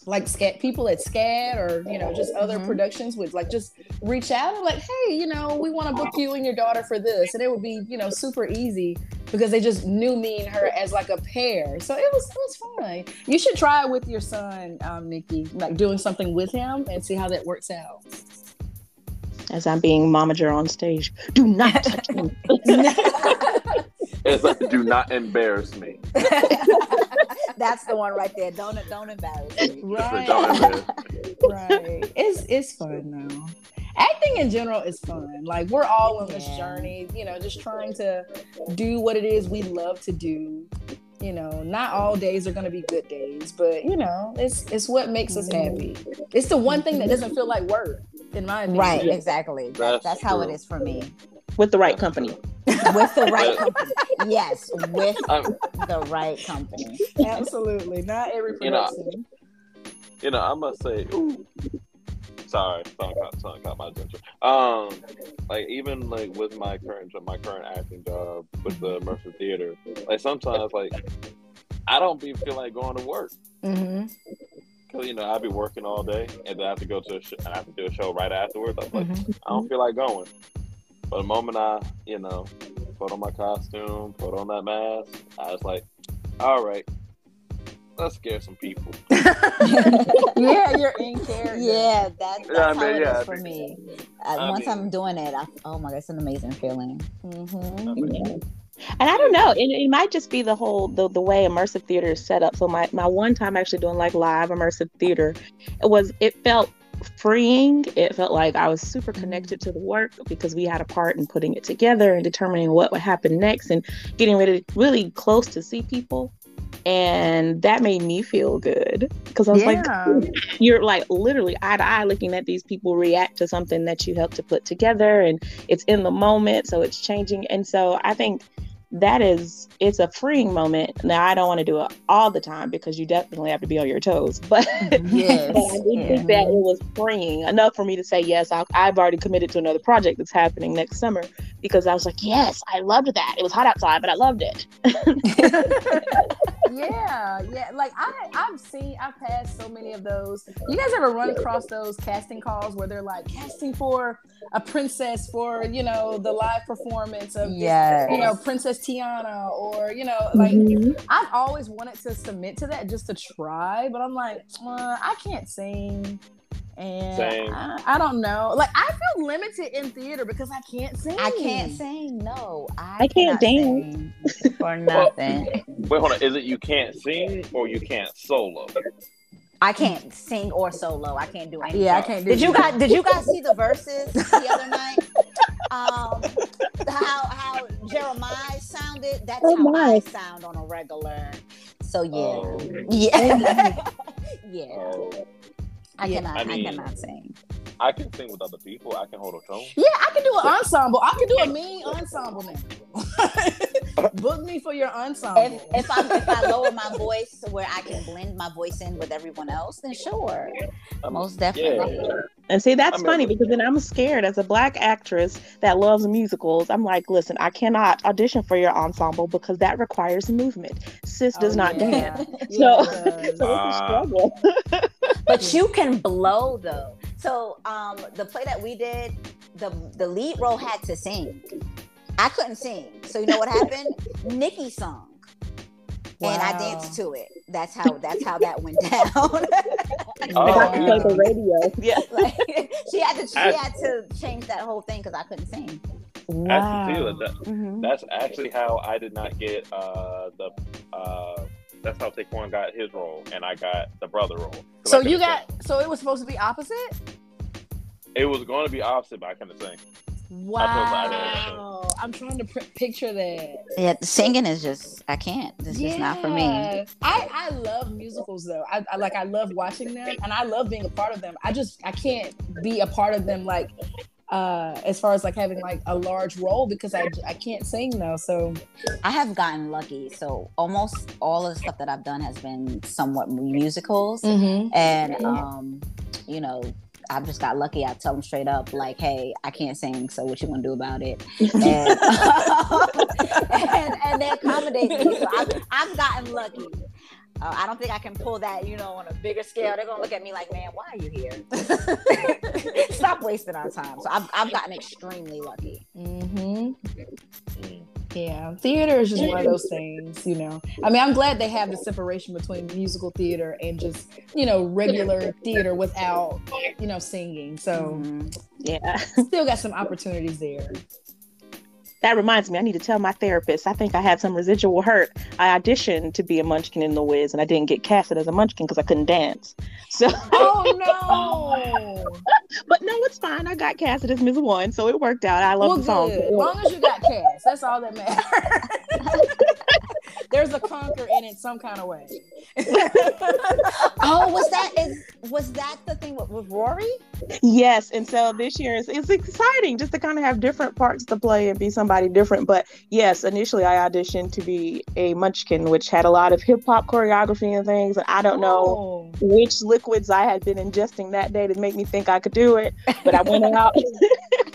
like SCAD people at SCAD or you know just other mm-hmm. productions would like just reach out and like hey you know we want to book you and your daughter for this and it would be you know super easy because they just knew me and her as like a pair so it was it was fun you should try it with your son um, Nikki like doing something with him and see how that works out as I'm being momager on stage. Do not touch me. [LAUGHS] it's like, do not embarrass me. [LAUGHS] That's the one right there. Don't don't embarrass me. [LAUGHS] Right. right. It's it's fun now. Acting in general is fun. Like we're all on this yeah. journey, you know, just trying to do what it is we love to do. You know, not all days are gonna be good days, but you know, it's it's what makes us mm-hmm. happy. It's the one thing that doesn't feel like work, in my opinion. Right, exactly. That's, that's how it is for me. With the right company with the right [LAUGHS] company. Yes, with um, the right company. Absolutely, not every production. You know, you know I must say, ooh, sorry, something caught, something caught my attention. Um, like even like with my current my current acting job with the Mercer Theater, like sometimes like I don't be feel like going to work. Mm-hmm. Cause you know I'd be working all day, and then I have to go to a sh- and I have to do a show right afterwards. I'm like, mm-hmm. I don't feel like going. But the moment I, you know, put on my costume, put on that mask, I was like, all right, let's scare some people. [LAUGHS] yeah, you're in character. Yeah, that, that's yeah, how mean, it yeah, is for me. Uh, once mean, I'm doing it, I, oh my god, it's an amazing feeling. Mm-hmm. And I don't know, it, it might just be the whole the, the way immersive theater is set up. So my my one time actually doing like live immersive theater, it was it felt freeing. It felt like I was super mm-hmm. connected to the work because we had a part in putting it together and determining what would happen next and getting ready really close to see people. And that made me feel good because I was yeah. like, you're like literally eye to eye looking at these people react to something that you helped to put together and it's in the moment. So it's changing. And so I think that is it's a freeing moment now i don't want to do it all the time because you definitely have to be on your toes [LAUGHS] but, yes. but i did yeah. think that it was freeing enough for me to say yes i have already committed to another project that's happening next summer because i was like yes i loved that. It was hot outside but i loved it. [LAUGHS] [LAUGHS] Yeah yeah like i i've seen i've passed so many of those. You guys ever run across those casting calls where they're like casting for a princess for you know the live performance of yeah you know princess tiana or you know like mm-hmm. i've always wanted to submit to that just to try but i'm like uh, i can't sing and I, I, don't know. Like I feel limited in theater because I can't sing. I can't sing. No, I, I can't dance [LAUGHS] for nothing. Well, wait, hold on. Is it you can't sing or you can't solo? I can't sing or solo. I can't do anything. Yeah, I can't. did you guys? Did you guys see the Verzuz the other night? [LAUGHS] um, how how Jeremiah sounded. That's oh, how my. I sound on a regular. So yeah, oh. yeah, [LAUGHS] yeah. Oh. I yeah. cannot. I, mean, I cannot sing. I can sing with other people. I can hold a tone. Yeah, I can do an ensemble. I can do a mean ensemble now. [LAUGHS] Book me for your ensemble. If, if I if I lower my [LAUGHS] voice to where I can blend my voice in with everyone else, then sure, um, most definitely. Yeah. And see, that's funny because then I'm scared as a black actress that loves musicals. I'm like, listen, I cannot audition for your ensemble because that requires movement. Sis does oh, not yeah. dance, yeah, [LAUGHS] so, [LAUGHS] so it's a ah. struggle. but you can blow though. So um, the play that we did, the the lead role had to sing. I couldn't sing, so you know what happened? Nikki sung. Wow. And I danced to it. That's how. That's how that went [LAUGHS] down. oh, play the radio. [LAUGHS] Yeah, like, [LAUGHS] she had to. She I, had to change that whole thing because I couldn't sing. Wow. That, mm-hmm. That's actually how I did not get uh, the uh, that's how Taquan got his role, and I got the brother role. So you got so it was supposed to be opposite. It was going to be opposite, but I couldn't sing. Wow, I'm trying to pr- picture that. Yeah, singing is just I can't. This yeah. is not for me. I I love musicals though. I, I like I love watching them, and I love being a part of them. I just I can't be a part of them like uh as far as like having like a large role because I I can't sing though. So I have gotten lucky. So almost all of the stuff that I've done has been somewhat musicals, mm-hmm. and um, you know. I've just got lucky. I tell them straight up, like, "Hey, I can't sing, so what you gonna do about it?" [LAUGHS] And, [LAUGHS] and, and they accommodate me. So I've, I've gotten lucky. Uh, I don't think I can pull that, you know, on a bigger scale. They're gonna look at me like, "Man, why are you here? [LAUGHS] Stop wasting our time." So I've, I've gotten extremely lucky. Mm-hmm. Yeah, theater is just one of those things, you know. I mean, I'm glad they have the separation between musical theater and just, you know, regular theater without, you know, singing. So, mm-hmm. yeah, still got some opportunities there that reminds me, I need to tell my therapist. I think I had some residual hurt. I auditioned to be a munchkin in The Wiz, and I didn't get casted as a munchkin because I couldn't dance. So, [LAUGHS] oh no! [LAUGHS] but no, it's fine. I got casted as Ms. One, so it worked out. I love well, the song. As long as you got cast, that's all that matters. [LAUGHS] There's a conquer in it some kind of way. oh, was that is was that the thing with, with Rory? Yes, and so this year is it's exciting just to kind of have different parts to play and be somebody different. But yes, initially I auditioned to be a Munchkin, which had a lot of hip hop choreography and things. And I don't know oh. which liquids I had been ingesting that day to make me think I could do it, but I went out. [LAUGHS]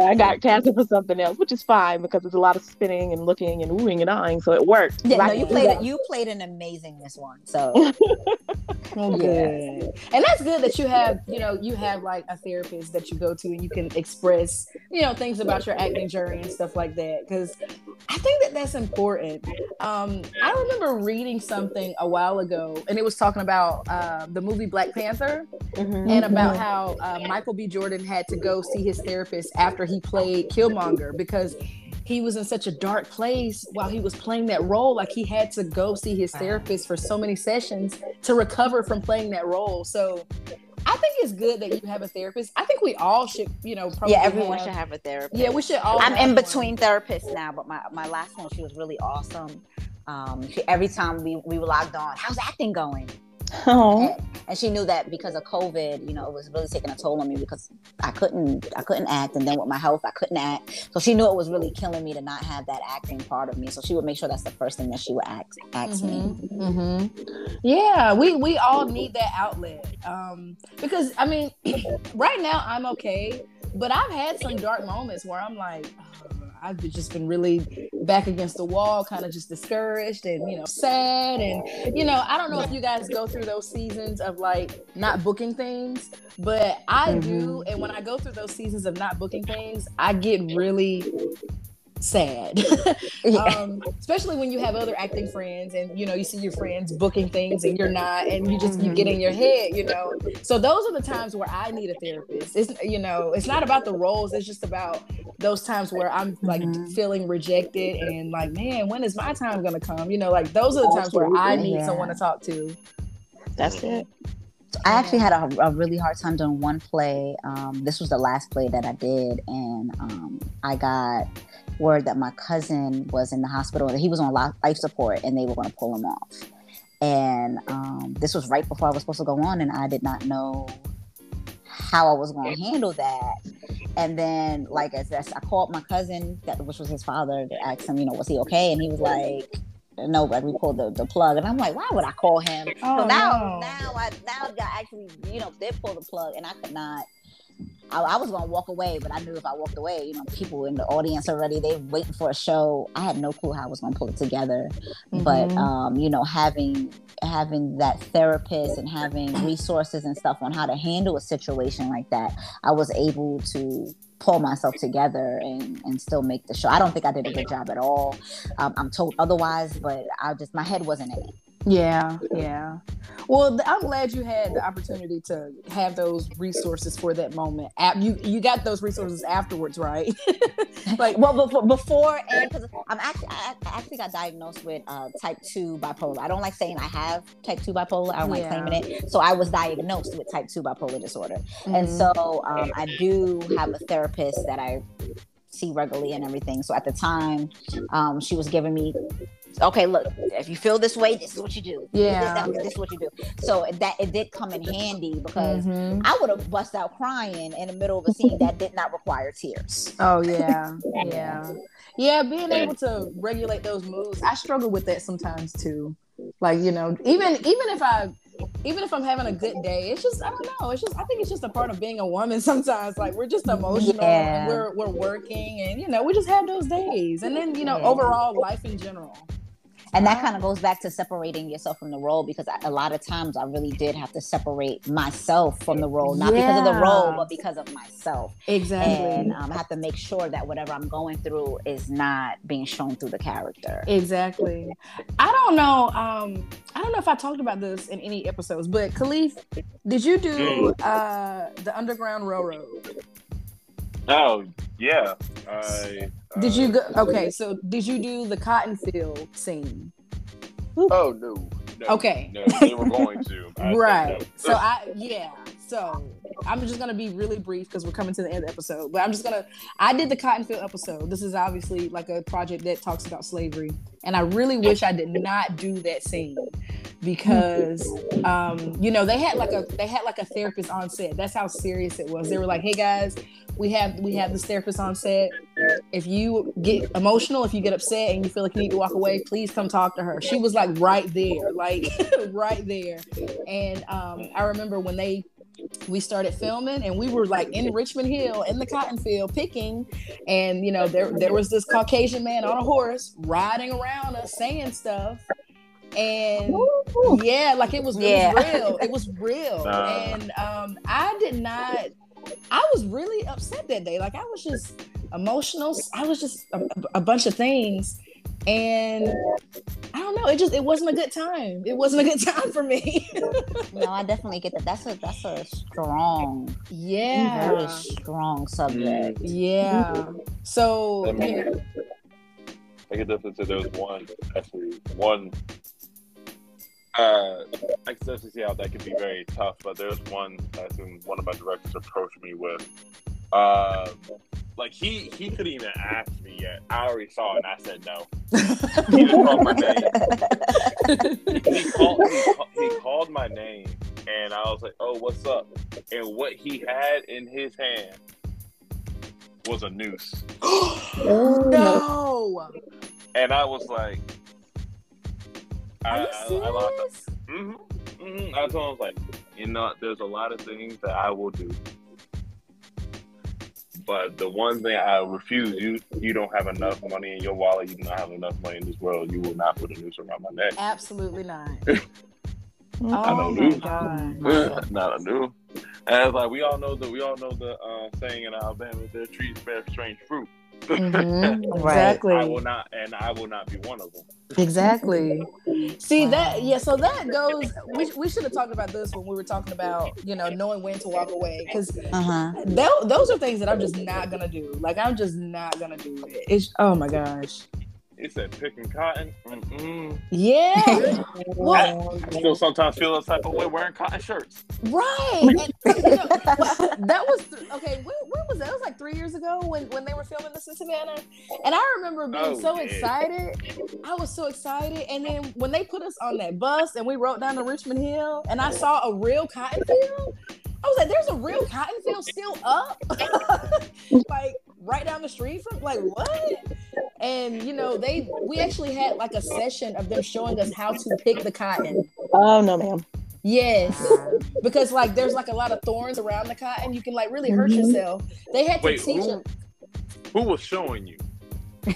I got casted for something else, which is fine because there's a lot of spinning and looking and oohing and eyeing, so it worked. Yeah, no, you played. You played an amazing this one. So [LAUGHS] oh, good, and that's good that you have, you know, you have like a therapist that you go to and you can express, you know, things about your acting journey and stuff like that. Because I think that that's important. Um, I remember reading something a while ago, and it was talking about uh, the movie Black Panther, mm-hmm. and about how uh, Michael B. Jordan had to go see his therapist after he played Killmonger because he was in such a dark place while he was playing that role. Like he had to go see his therapist for so many sessions to recover from playing that role. So I think it's good that you have a therapist. I think we all should, you know, yeah, everyone have, should have a therapist. Yeah, we should all. I'm in between one. therapists now, but my, my last one, she was really awesome. Um, she, every time we, we were logged on, how's acting going? Oh. And, and, she knew that because of COVID, you know, it was really taking a toll on me because I couldn't, I couldn't act, and then with my health, I couldn't act. So she knew it was really killing me to not have that acting part of me. So she would make sure that's the first thing that she would ask, ask mm-hmm. me. Mm-hmm. Yeah, we we all need that outlet um, because I mean, [CLEARS THROAT] right now I'm okay, but I've had some dark moments where I'm like. Oh, I've just been really back against the wall, kind of just discouraged and you know sad and you know I don't know if you guys go through those seasons of like not booking things, but I mm-hmm. do. And when I go through those seasons of not booking things, I get really sad. [LAUGHS] Um, especially when you have other acting friends and you know you see your friends booking things and you're not and you just you get in your head you know? So those are the times where i need a therapist. It's you know it's not about the roles it's just about those times where i'm like mm-hmm. feeling rejected and like man when is my time gonna come? You know like those are the times where i need yeah. someone to talk to. That's it. I actually had a, a, really hard time doing one play. Um, this was the last play that I did, and um, I got word that my cousin was in the hospital. That he was on life support, and they were going to pull him off. And um, this was right before I was supposed to go on, and I did not know how I was going to handle that. And then, like, as, as I called my cousin, that which was his father, to ask him, you know, was he okay? And he was like, no, like we pulled the, the plug, and I'm like, why would I call him? Oh, so now, no. now I now I actually, you know, did pull the plug, and I could not I, I, was gonna walk away, but I knew if I walked away, you know, people in the audience already they waiting for a show. I had no clue how I was gonna pull it together, mm-hmm. but um, you know, having having that therapist and having resources and stuff on how to handle a situation like that, I was able to pull myself together and, and still make the show. I don't think I did a good job at all. Um, I'm told otherwise, but I just my head wasn't in it. Yeah, yeah. Well, I'm glad you had the opportunity to have those resources for that moment. You you got those resources afterwards, right? [LAUGHS] like, well, before, before and because I'm actually I actually got diagnosed with uh, type two bipolar. I don't like saying I have type two bipolar. I don't yeah. like claiming it. So I was diagnosed with type two bipolar disorder, mm-hmm. and so um, I do have a therapist that I see regularly and everything. So at the time, um, she was giving me okay, look, if you feel this way, this is what you do. Yeah. This, this is what you do. So that it did come in handy because mm-hmm. I would have bust out crying in the middle of a scene that did not require tears. Oh yeah. Yeah. Yeah, being able to regulate those moves. I struggle with that sometimes too. Like, you know, even even if I even if I'm having a good day, it's just I don't know. It's just I think it's just a part of being a woman. [LAUGHS] Sometimes like we're just emotional, yeah. we're we're working, and you know we just have those days. And then you know overall life in general and that kind of goes back to separating yourself from the role because a lot of times I really did have to separate myself from the role, not yeah. because of the role, but because of myself. Exactly. And um, I have to make sure that whatever I'm going through is not being shown through the character. Exactly. I don't know. Um, I don't know if I talked about this in any episodes, but Khalief, did you do uh, the Underground Railroad? Oh yeah. I, uh, did you go? Okay, so did you do the cotton field scene? Oh no. no okay. No, they were going to. right. No. so I [LAUGHS] yeah. So I'm just gonna be really brief because we're coming to the end of the episode. But I'm just gonna I did the cotton field episode. This is obviously like a project that talks about slavery, and I really wish I did not do that scene because um, you know they had like a they had like a therapist on set. That's how serious it was. They were like, "Hey guys, we have we have this therapist on set. If you get emotional, if you get upset and you feel like you need to walk away, please come talk to her." She was like right there, like [LAUGHS] right there. And um, I remember when they we started filming and we were like in Richmond Hill in the cotton field picking and you know there there was this Caucasian man on a horse riding around us saying stuff and Ooh. yeah, like it was, yeah. it was real. It was real. [LAUGHS] Uh, and um, I did not. I was really upset that day. Like I was just emotional. I was just a, a bunch of things, and I don't know. It just it wasn't a good time. It wasn't a good [LAUGHS] time for me. no, I definitely get that. That's a that's a strong, yeah, very strong subject. Yeah. So. I could definitely say there was one actually one uh, I can definitely see how that can be very tough, but there's one I think one of my directors approached me with. Uh, like he he couldn't even ask me yet. I already saw it and I said no. [LAUGHS] he just called my name. he, called, he, he called my name and I was like, "Oh, what's up?" And what he had in his hand was a noose. [GASPS] no. And I was like, are you I, serious? I, mm-hmm, mm-hmm. I told him like, you know, there's a lot of things that I will do, but the one thing I refuse you you don't have enough money in your wallet. You do not have enough money in this world. You will not put a noose around my neck. Absolutely not. [LAUGHS] oh I don't know. God. [LAUGHS] not a new. And like we all know the we all know the uh, saying in Alabama, "The trees bear strange fruit." Mm-hmm. [LAUGHS] exactly. I will not, and I will not be one of them. Exactly. See wow. that? Yeah. So that goes. We, we should have talked about this when we were talking about you know knowing when to walk away because uh-huh. those are things that I'm just not gonna do. Like I'm just not gonna do it. It's oh my gosh. He said picking cotton. Mm-mm. Yeah. [LAUGHS] well, I still sometimes feel the type of way wearing cotton shirts. Right. And, [LAUGHS] you know, that was okay. When, when, was that? It was like three years ago when, when they were filming this in Savannah. And I remember being oh, so yeah. excited. I was so excited. And then when they put us on that bus and we rode down to Richmond Hill and I saw a real cotton field, I was like, there's a real cotton field still up. [LAUGHS] like right down the street from like what? And you know, they we actually had like a session of them showing us how to pick the cotton. Oh no, ma'am. Yes, because like there's like a lot of thorns around the cotton. You can like really hurt mm-hmm. yourself. They had to Wait, teach who, Who was showing you?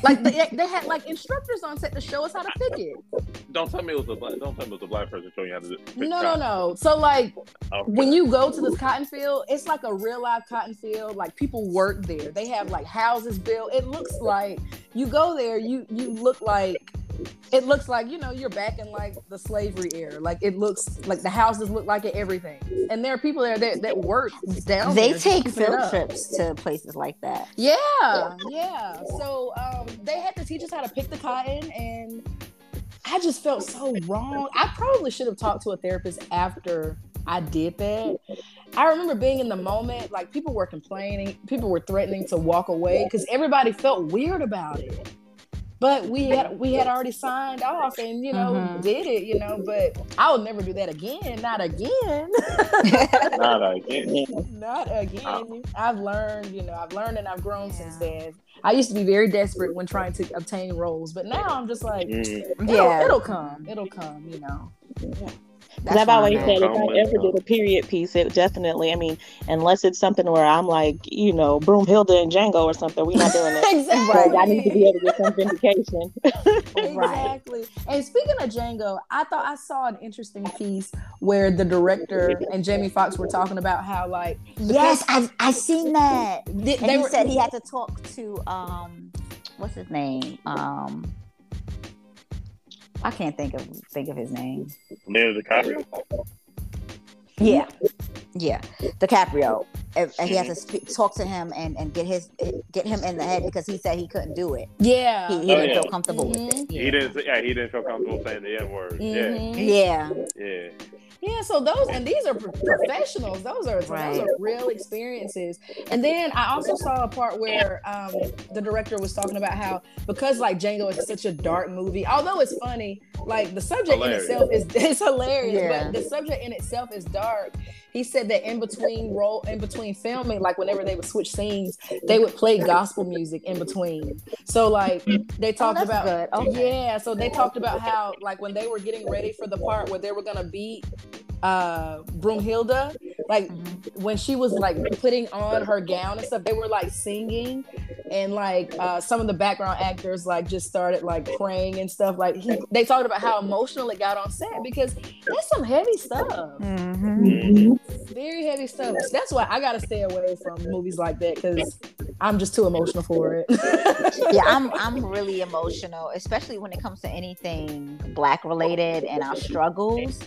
Like they, they, had like instructors on set to show us how to pick it. Don't tell me it was a black. Don't tell me it was a black person showing you how to do. It. No, no, no. So like okay. when you go to this cotton field, it's like a real live cotton field. Like people work there. They have like houses built. It looks like you go there. You you look like it looks like you know you're back in like the slavery era. Like it looks like the houses look like it everything. And there are people there that, that work down they take field trips to places like that. Yeah yeah. So um, they had to teach us how to pick the cotton and i just felt so wrong. I probably should have talked to a therapist after i did that. I remember being in the moment, like people were complaining, people were threatening to walk away because everybody felt weird about it but we had we had already signed off and you know mm-hmm. did it you know but i will never do that again not again [LAUGHS] not again [LAUGHS] not again oh. i've learned you know i've learned and i've grown yeah. since then i used to be very desperate when trying to obtain roles but now i'm just like mm. it'll, yeah it'll come it'll come you know yeah. That's I've always said if I ever did a period piece, it definitely, I mean, unless it's something where I'm like, you know, Broomhilda and Django or something, we're not doing [LAUGHS] that. exactly. I need to be able to get some vindication. [LAUGHS] exactly. And speaking of Django, I thought I saw an interesting piece where the director and Jamie Foxx were talking about how, like, yes, I I [LAUGHS] seen that. They, and they he were, said he had to talk to um, what's his name, um I can't think of think of his name. Leonardo DiCaprio. Yeah, yeah, DiCaprio. And, he has to speak, talk to him and, and get his get him in the head because he said he couldn't do it. Yeah, he, he oh, didn't yeah. feel comfortable mm-hmm. with it. Yeah. He didn't. Yeah, he didn't feel comfortable saying the N word. Mm-hmm. Yeah. yeah, yeah. Yeah, so those and these are professionals. Those are right. those are real experiences. And then I also saw a part where um, the director was talking about how because like Django is such a dark movie, although it's funny, like the subject hilarious. in itself is [LAUGHS] it's hilarious, yeah. but the subject in itself is dark. He said that in between role, in between filming, like whenever they would switch scenes, they would play gospel music in between. So like they oh, talked oh, about, okay. yeah. So they talked about how like when they were getting ready for the part where they were gonna beat uh Broomhilda, like mm-hmm. when she was like putting on her gown and stuff, they were like singing and like uh some of the background actors like just started like praying and stuff. Like he, they talked about how emotional it got on set because that's some heavy stuff. Mm-hmm. Very heavy stuff. That's why I gotta stay away from movies like that because I'm just too emotional for it. [LAUGHS] yeah, I'm I'm really emotional, especially when it comes to anything black related and our struggles.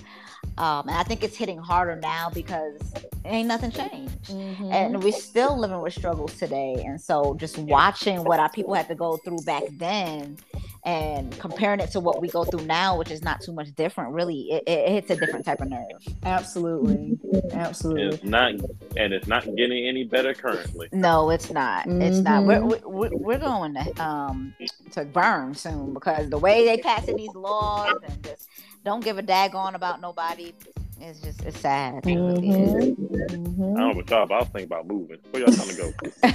Um, and I think it's hitting harder now because ain't nothing changed. Mm-hmm. And we're still living with struggles today. And so just watching what our people had to go through back then and comparing it to what we go through now, which is not too much different, really, it, it hits a different type of nerve. Absolutely. Absolutely. It's not, and it's not getting any better currently. No, it's not. Mm-hmm. It's not. We're, we're, we're going to, um, to burn soon because the way they passing these laws and just don't give a daggone about nobody. It's just it's sad. Mm-hmm. Mm-hmm. I don't know about y'all, but I was thinking about moving. Where y'all trying to go? [LAUGHS]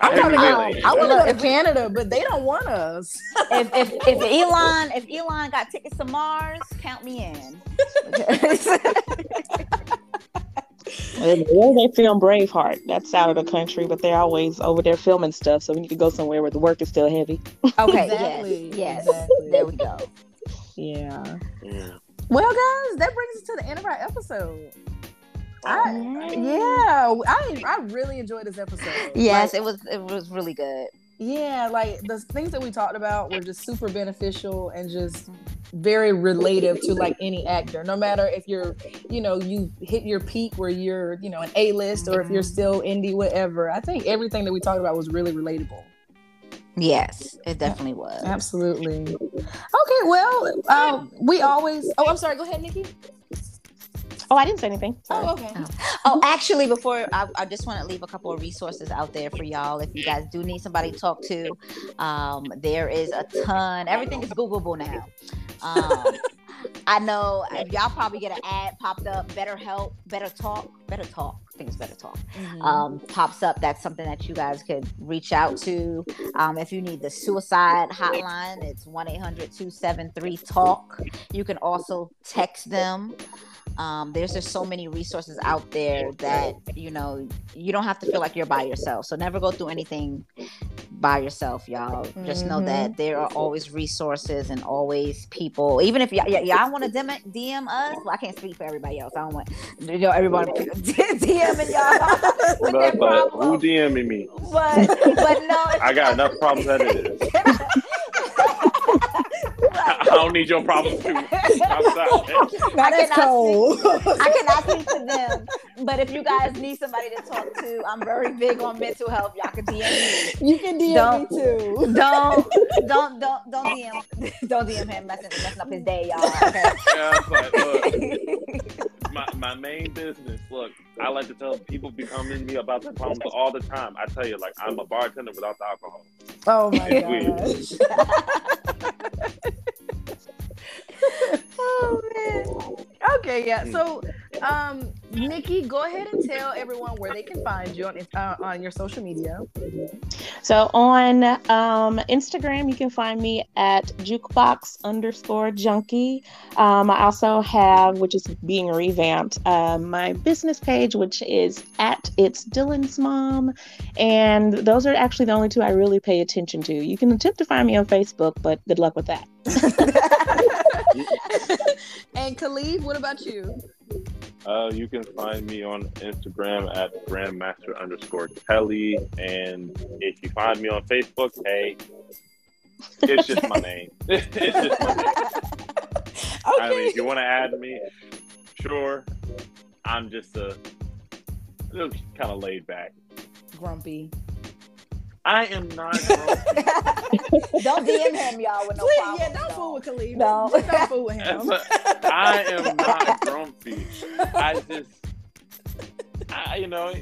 I'm trying to go. I would go to Canada, but they don't want us. if, if if Elon if Elon got tickets to Mars, count me in. [LAUGHS] well, they film Braveheart. That's out of the country, but they're always over there filming stuff. So we need to go somewhere where the work is still heavy. Okay. Exactly. Yes. yes. Exactly. There we go. Yeah. yeah. Well, guys, that brings us to the end of our episode. I, yeah, I I really enjoyed this episode. Yes, like, it was it was really good. Yeah, like the things that we talked about were just super beneficial and just very relative to like any actor. No matter if you're, you know, you hit your peak where you're, you know, an A list or if you're mm-hmm. still indie, whatever. I think everything that we talked about was really relatable. Yes, it definitely was. Absolutely. Okay, well, uh, we always. Oh, I'm sorry. Go ahead, Nikki. Oh, I didn't say anything. Sorry. Oh, okay. Oh. oh, actually, before I, I, just want to leave a couple of resources out there for y'all. If you guys do need somebody to talk to, um, there is a ton. Everything is Googleable now. Um, [LAUGHS] I know y'all probably get an ad popped up. BetterHelp, better talk, better talk. I think it's better talk. Mm-hmm. Um, pops up. That's something that you guys could reach out to. Um, if you need the suicide hotline, it's 1 800 273 TALK. You can also text them. Um, there's just so many resources out there that you know you don't have to feel like you're by yourself. So never go through anything by yourself, y'all. Mm-hmm. Just know that mm-hmm. there are always resources and always people. Even if y'all, y'all want to DM, DM us, well, I can't speak for everybody else. I don't want you know everybody [LAUGHS] DMing y'all with but, but who DMing me? But but no, [LAUGHS] I got enough problems that it is. [LAUGHS] [LAUGHS] I don't need your problems [LAUGHS] too. That is cold. I cannot speak to them. But if you guys need somebody to talk to, I'm very big on mental health. Y'all can DM me. You can DM don't, me too. [LAUGHS] Don't don't don't don't DM don't DM him messing, messing up his day, y'all. Okay? Yeah, like, look, my, my main business, look, I like to tell people be coming to me about their problems all the time. I tell you, like I'm a bartender without the alcohol. Oh my gosh. Okay, yeah. So, um, Nikki, go ahead and tell everyone where they can find you on uh, on your social media. So on um, Instagram, you can find me at jukebox underscore junkie. Um, I also have, which is being revamped, uh, my business page, which is at it's Dylan's mom, and those are actually the only two I really pay attention to. You can attempt to find me on Facebook, but good luck with that. [LAUGHS] [LAUGHS] and Khalief, what about you? Uh, you can find me on Instagram at grandmaster underscore Kelly. And if you find me on Facebook, hey, it's just my [LAUGHS] name. [LAUGHS] it's just my name. Okay. [LAUGHS] I mean, if you want to add me, sure. I'm just a little kind of laid back, grumpy. I am not [LAUGHS] don't DM him, y'all, with no Please, problem. Yeah, don't fool with Khalief. No. Just don't fool with him. [LAUGHS] I am not grumpy. I just, I, you know,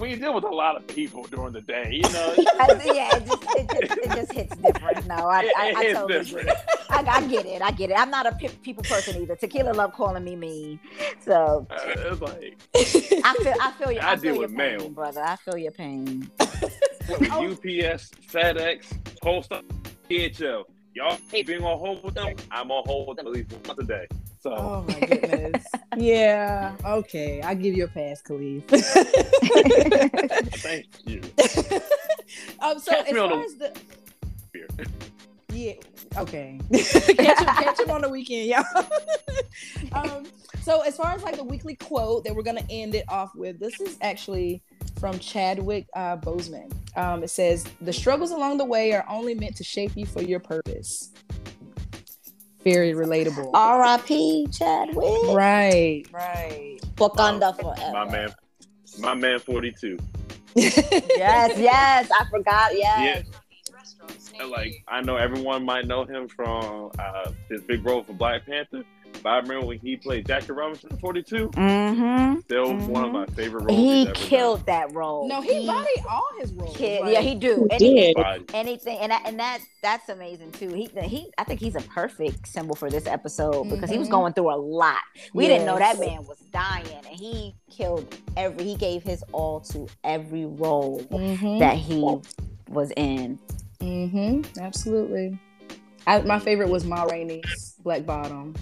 we deal with a lot of people during the day, you know. [LAUGHS] yeah, it just, it, just, it just hits different. No, I, [LAUGHS] it, I, I totally different. get it. I, I, get it. I get it. I'm not a people person either. Tequila love calling me mean, so uh, it's like I feel, I feel you. I, I feel your pain, mail. brother. I feel your pain. UPS, [LAUGHS] FedEx, Postal, DHL. Y'all being on hold with them, I'm on hold with them at least once a day. So. Oh my [LAUGHS] goodness. yeah. Okay. I'll give you a pass, Khalief. [LAUGHS] Thank you. um, so Catch as far as the yeah. Okay. [LAUGHS] catch, him, catch him on the weekend, y'all. um, so as far as like the weekly quote that we're gonna end it off with, this is actually from Chadwick uh, Boseman. Um, it says, "The struggles along the way are only meant to shape you for your purpose." Very relatable. R.I.P. Chadwick. Right, right. Wakanda forever. My man, my man, forty two. [LAUGHS] yes, yes. I forgot. Yes. Yeah. Like I know everyone might know him from uh, his big role for Black Panther. But I remember when he played Jackie Robinson 42. Mm-hmm. Still mm-hmm. one of my favorite roles. He killed done. that role. No, he, he bodied all his roles. Killed, Yeah, he do. Anything, anything, and that, and that that's amazing too. He he I think he's a perfect symbol for this episode because mm-hmm. he was mm-hmm. going through a lot. We yes. didn't know that man was dying, and he killed every. He gave his all to every role mm-hmm. that he was in. Mm-hmm. Absolutely. I, my favorite was Ma Rainey's Black Bottom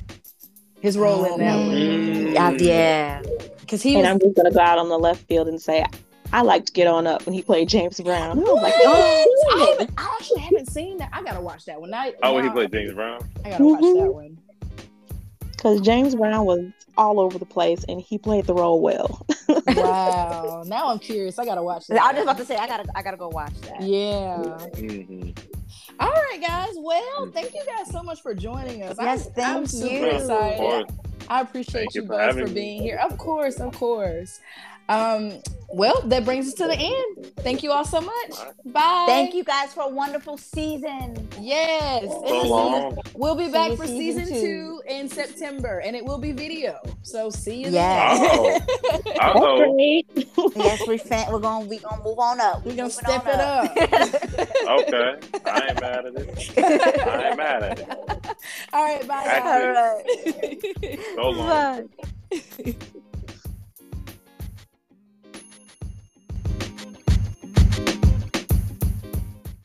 his role in that one. Mm. Yeah, because he and was, I'm just gonna go out on the left field and say I liked Get On Up when he played James Brown. I was like, oh, I, I, actually haven't seen that. I gotta watch that one. I, oh, when he played James Brown. I gotta watch mm-hmm. that one. Because James Brown was all over the place and he played the role well. wow. Now I'm curious. I gotta watch that. I was just about to say I gotta I gotta go watch that. Yeah. Mm-hmm. All right, guys. Well, mm. thank you guys so much for joining us. Yes, I'm, thank I'm super you. excited. I appreciate you, you both for, for being here. Of course, of course. Um, well, that brings us to the end. Thank you all so much. Bye. Thank you guys for a wonderful season. Yes. So we'll be back for season, season two. two. in September, and it will be video. So see you yes. then. Oh. okay. yes, we we're gonna we gonna move on up. We're gonna step it up. up. [LAUGHS] okay. I ain't mad at it. I ain't mad at it. [LAUGHS] All right, bye. All right. [LAUGHS] So long. Bye.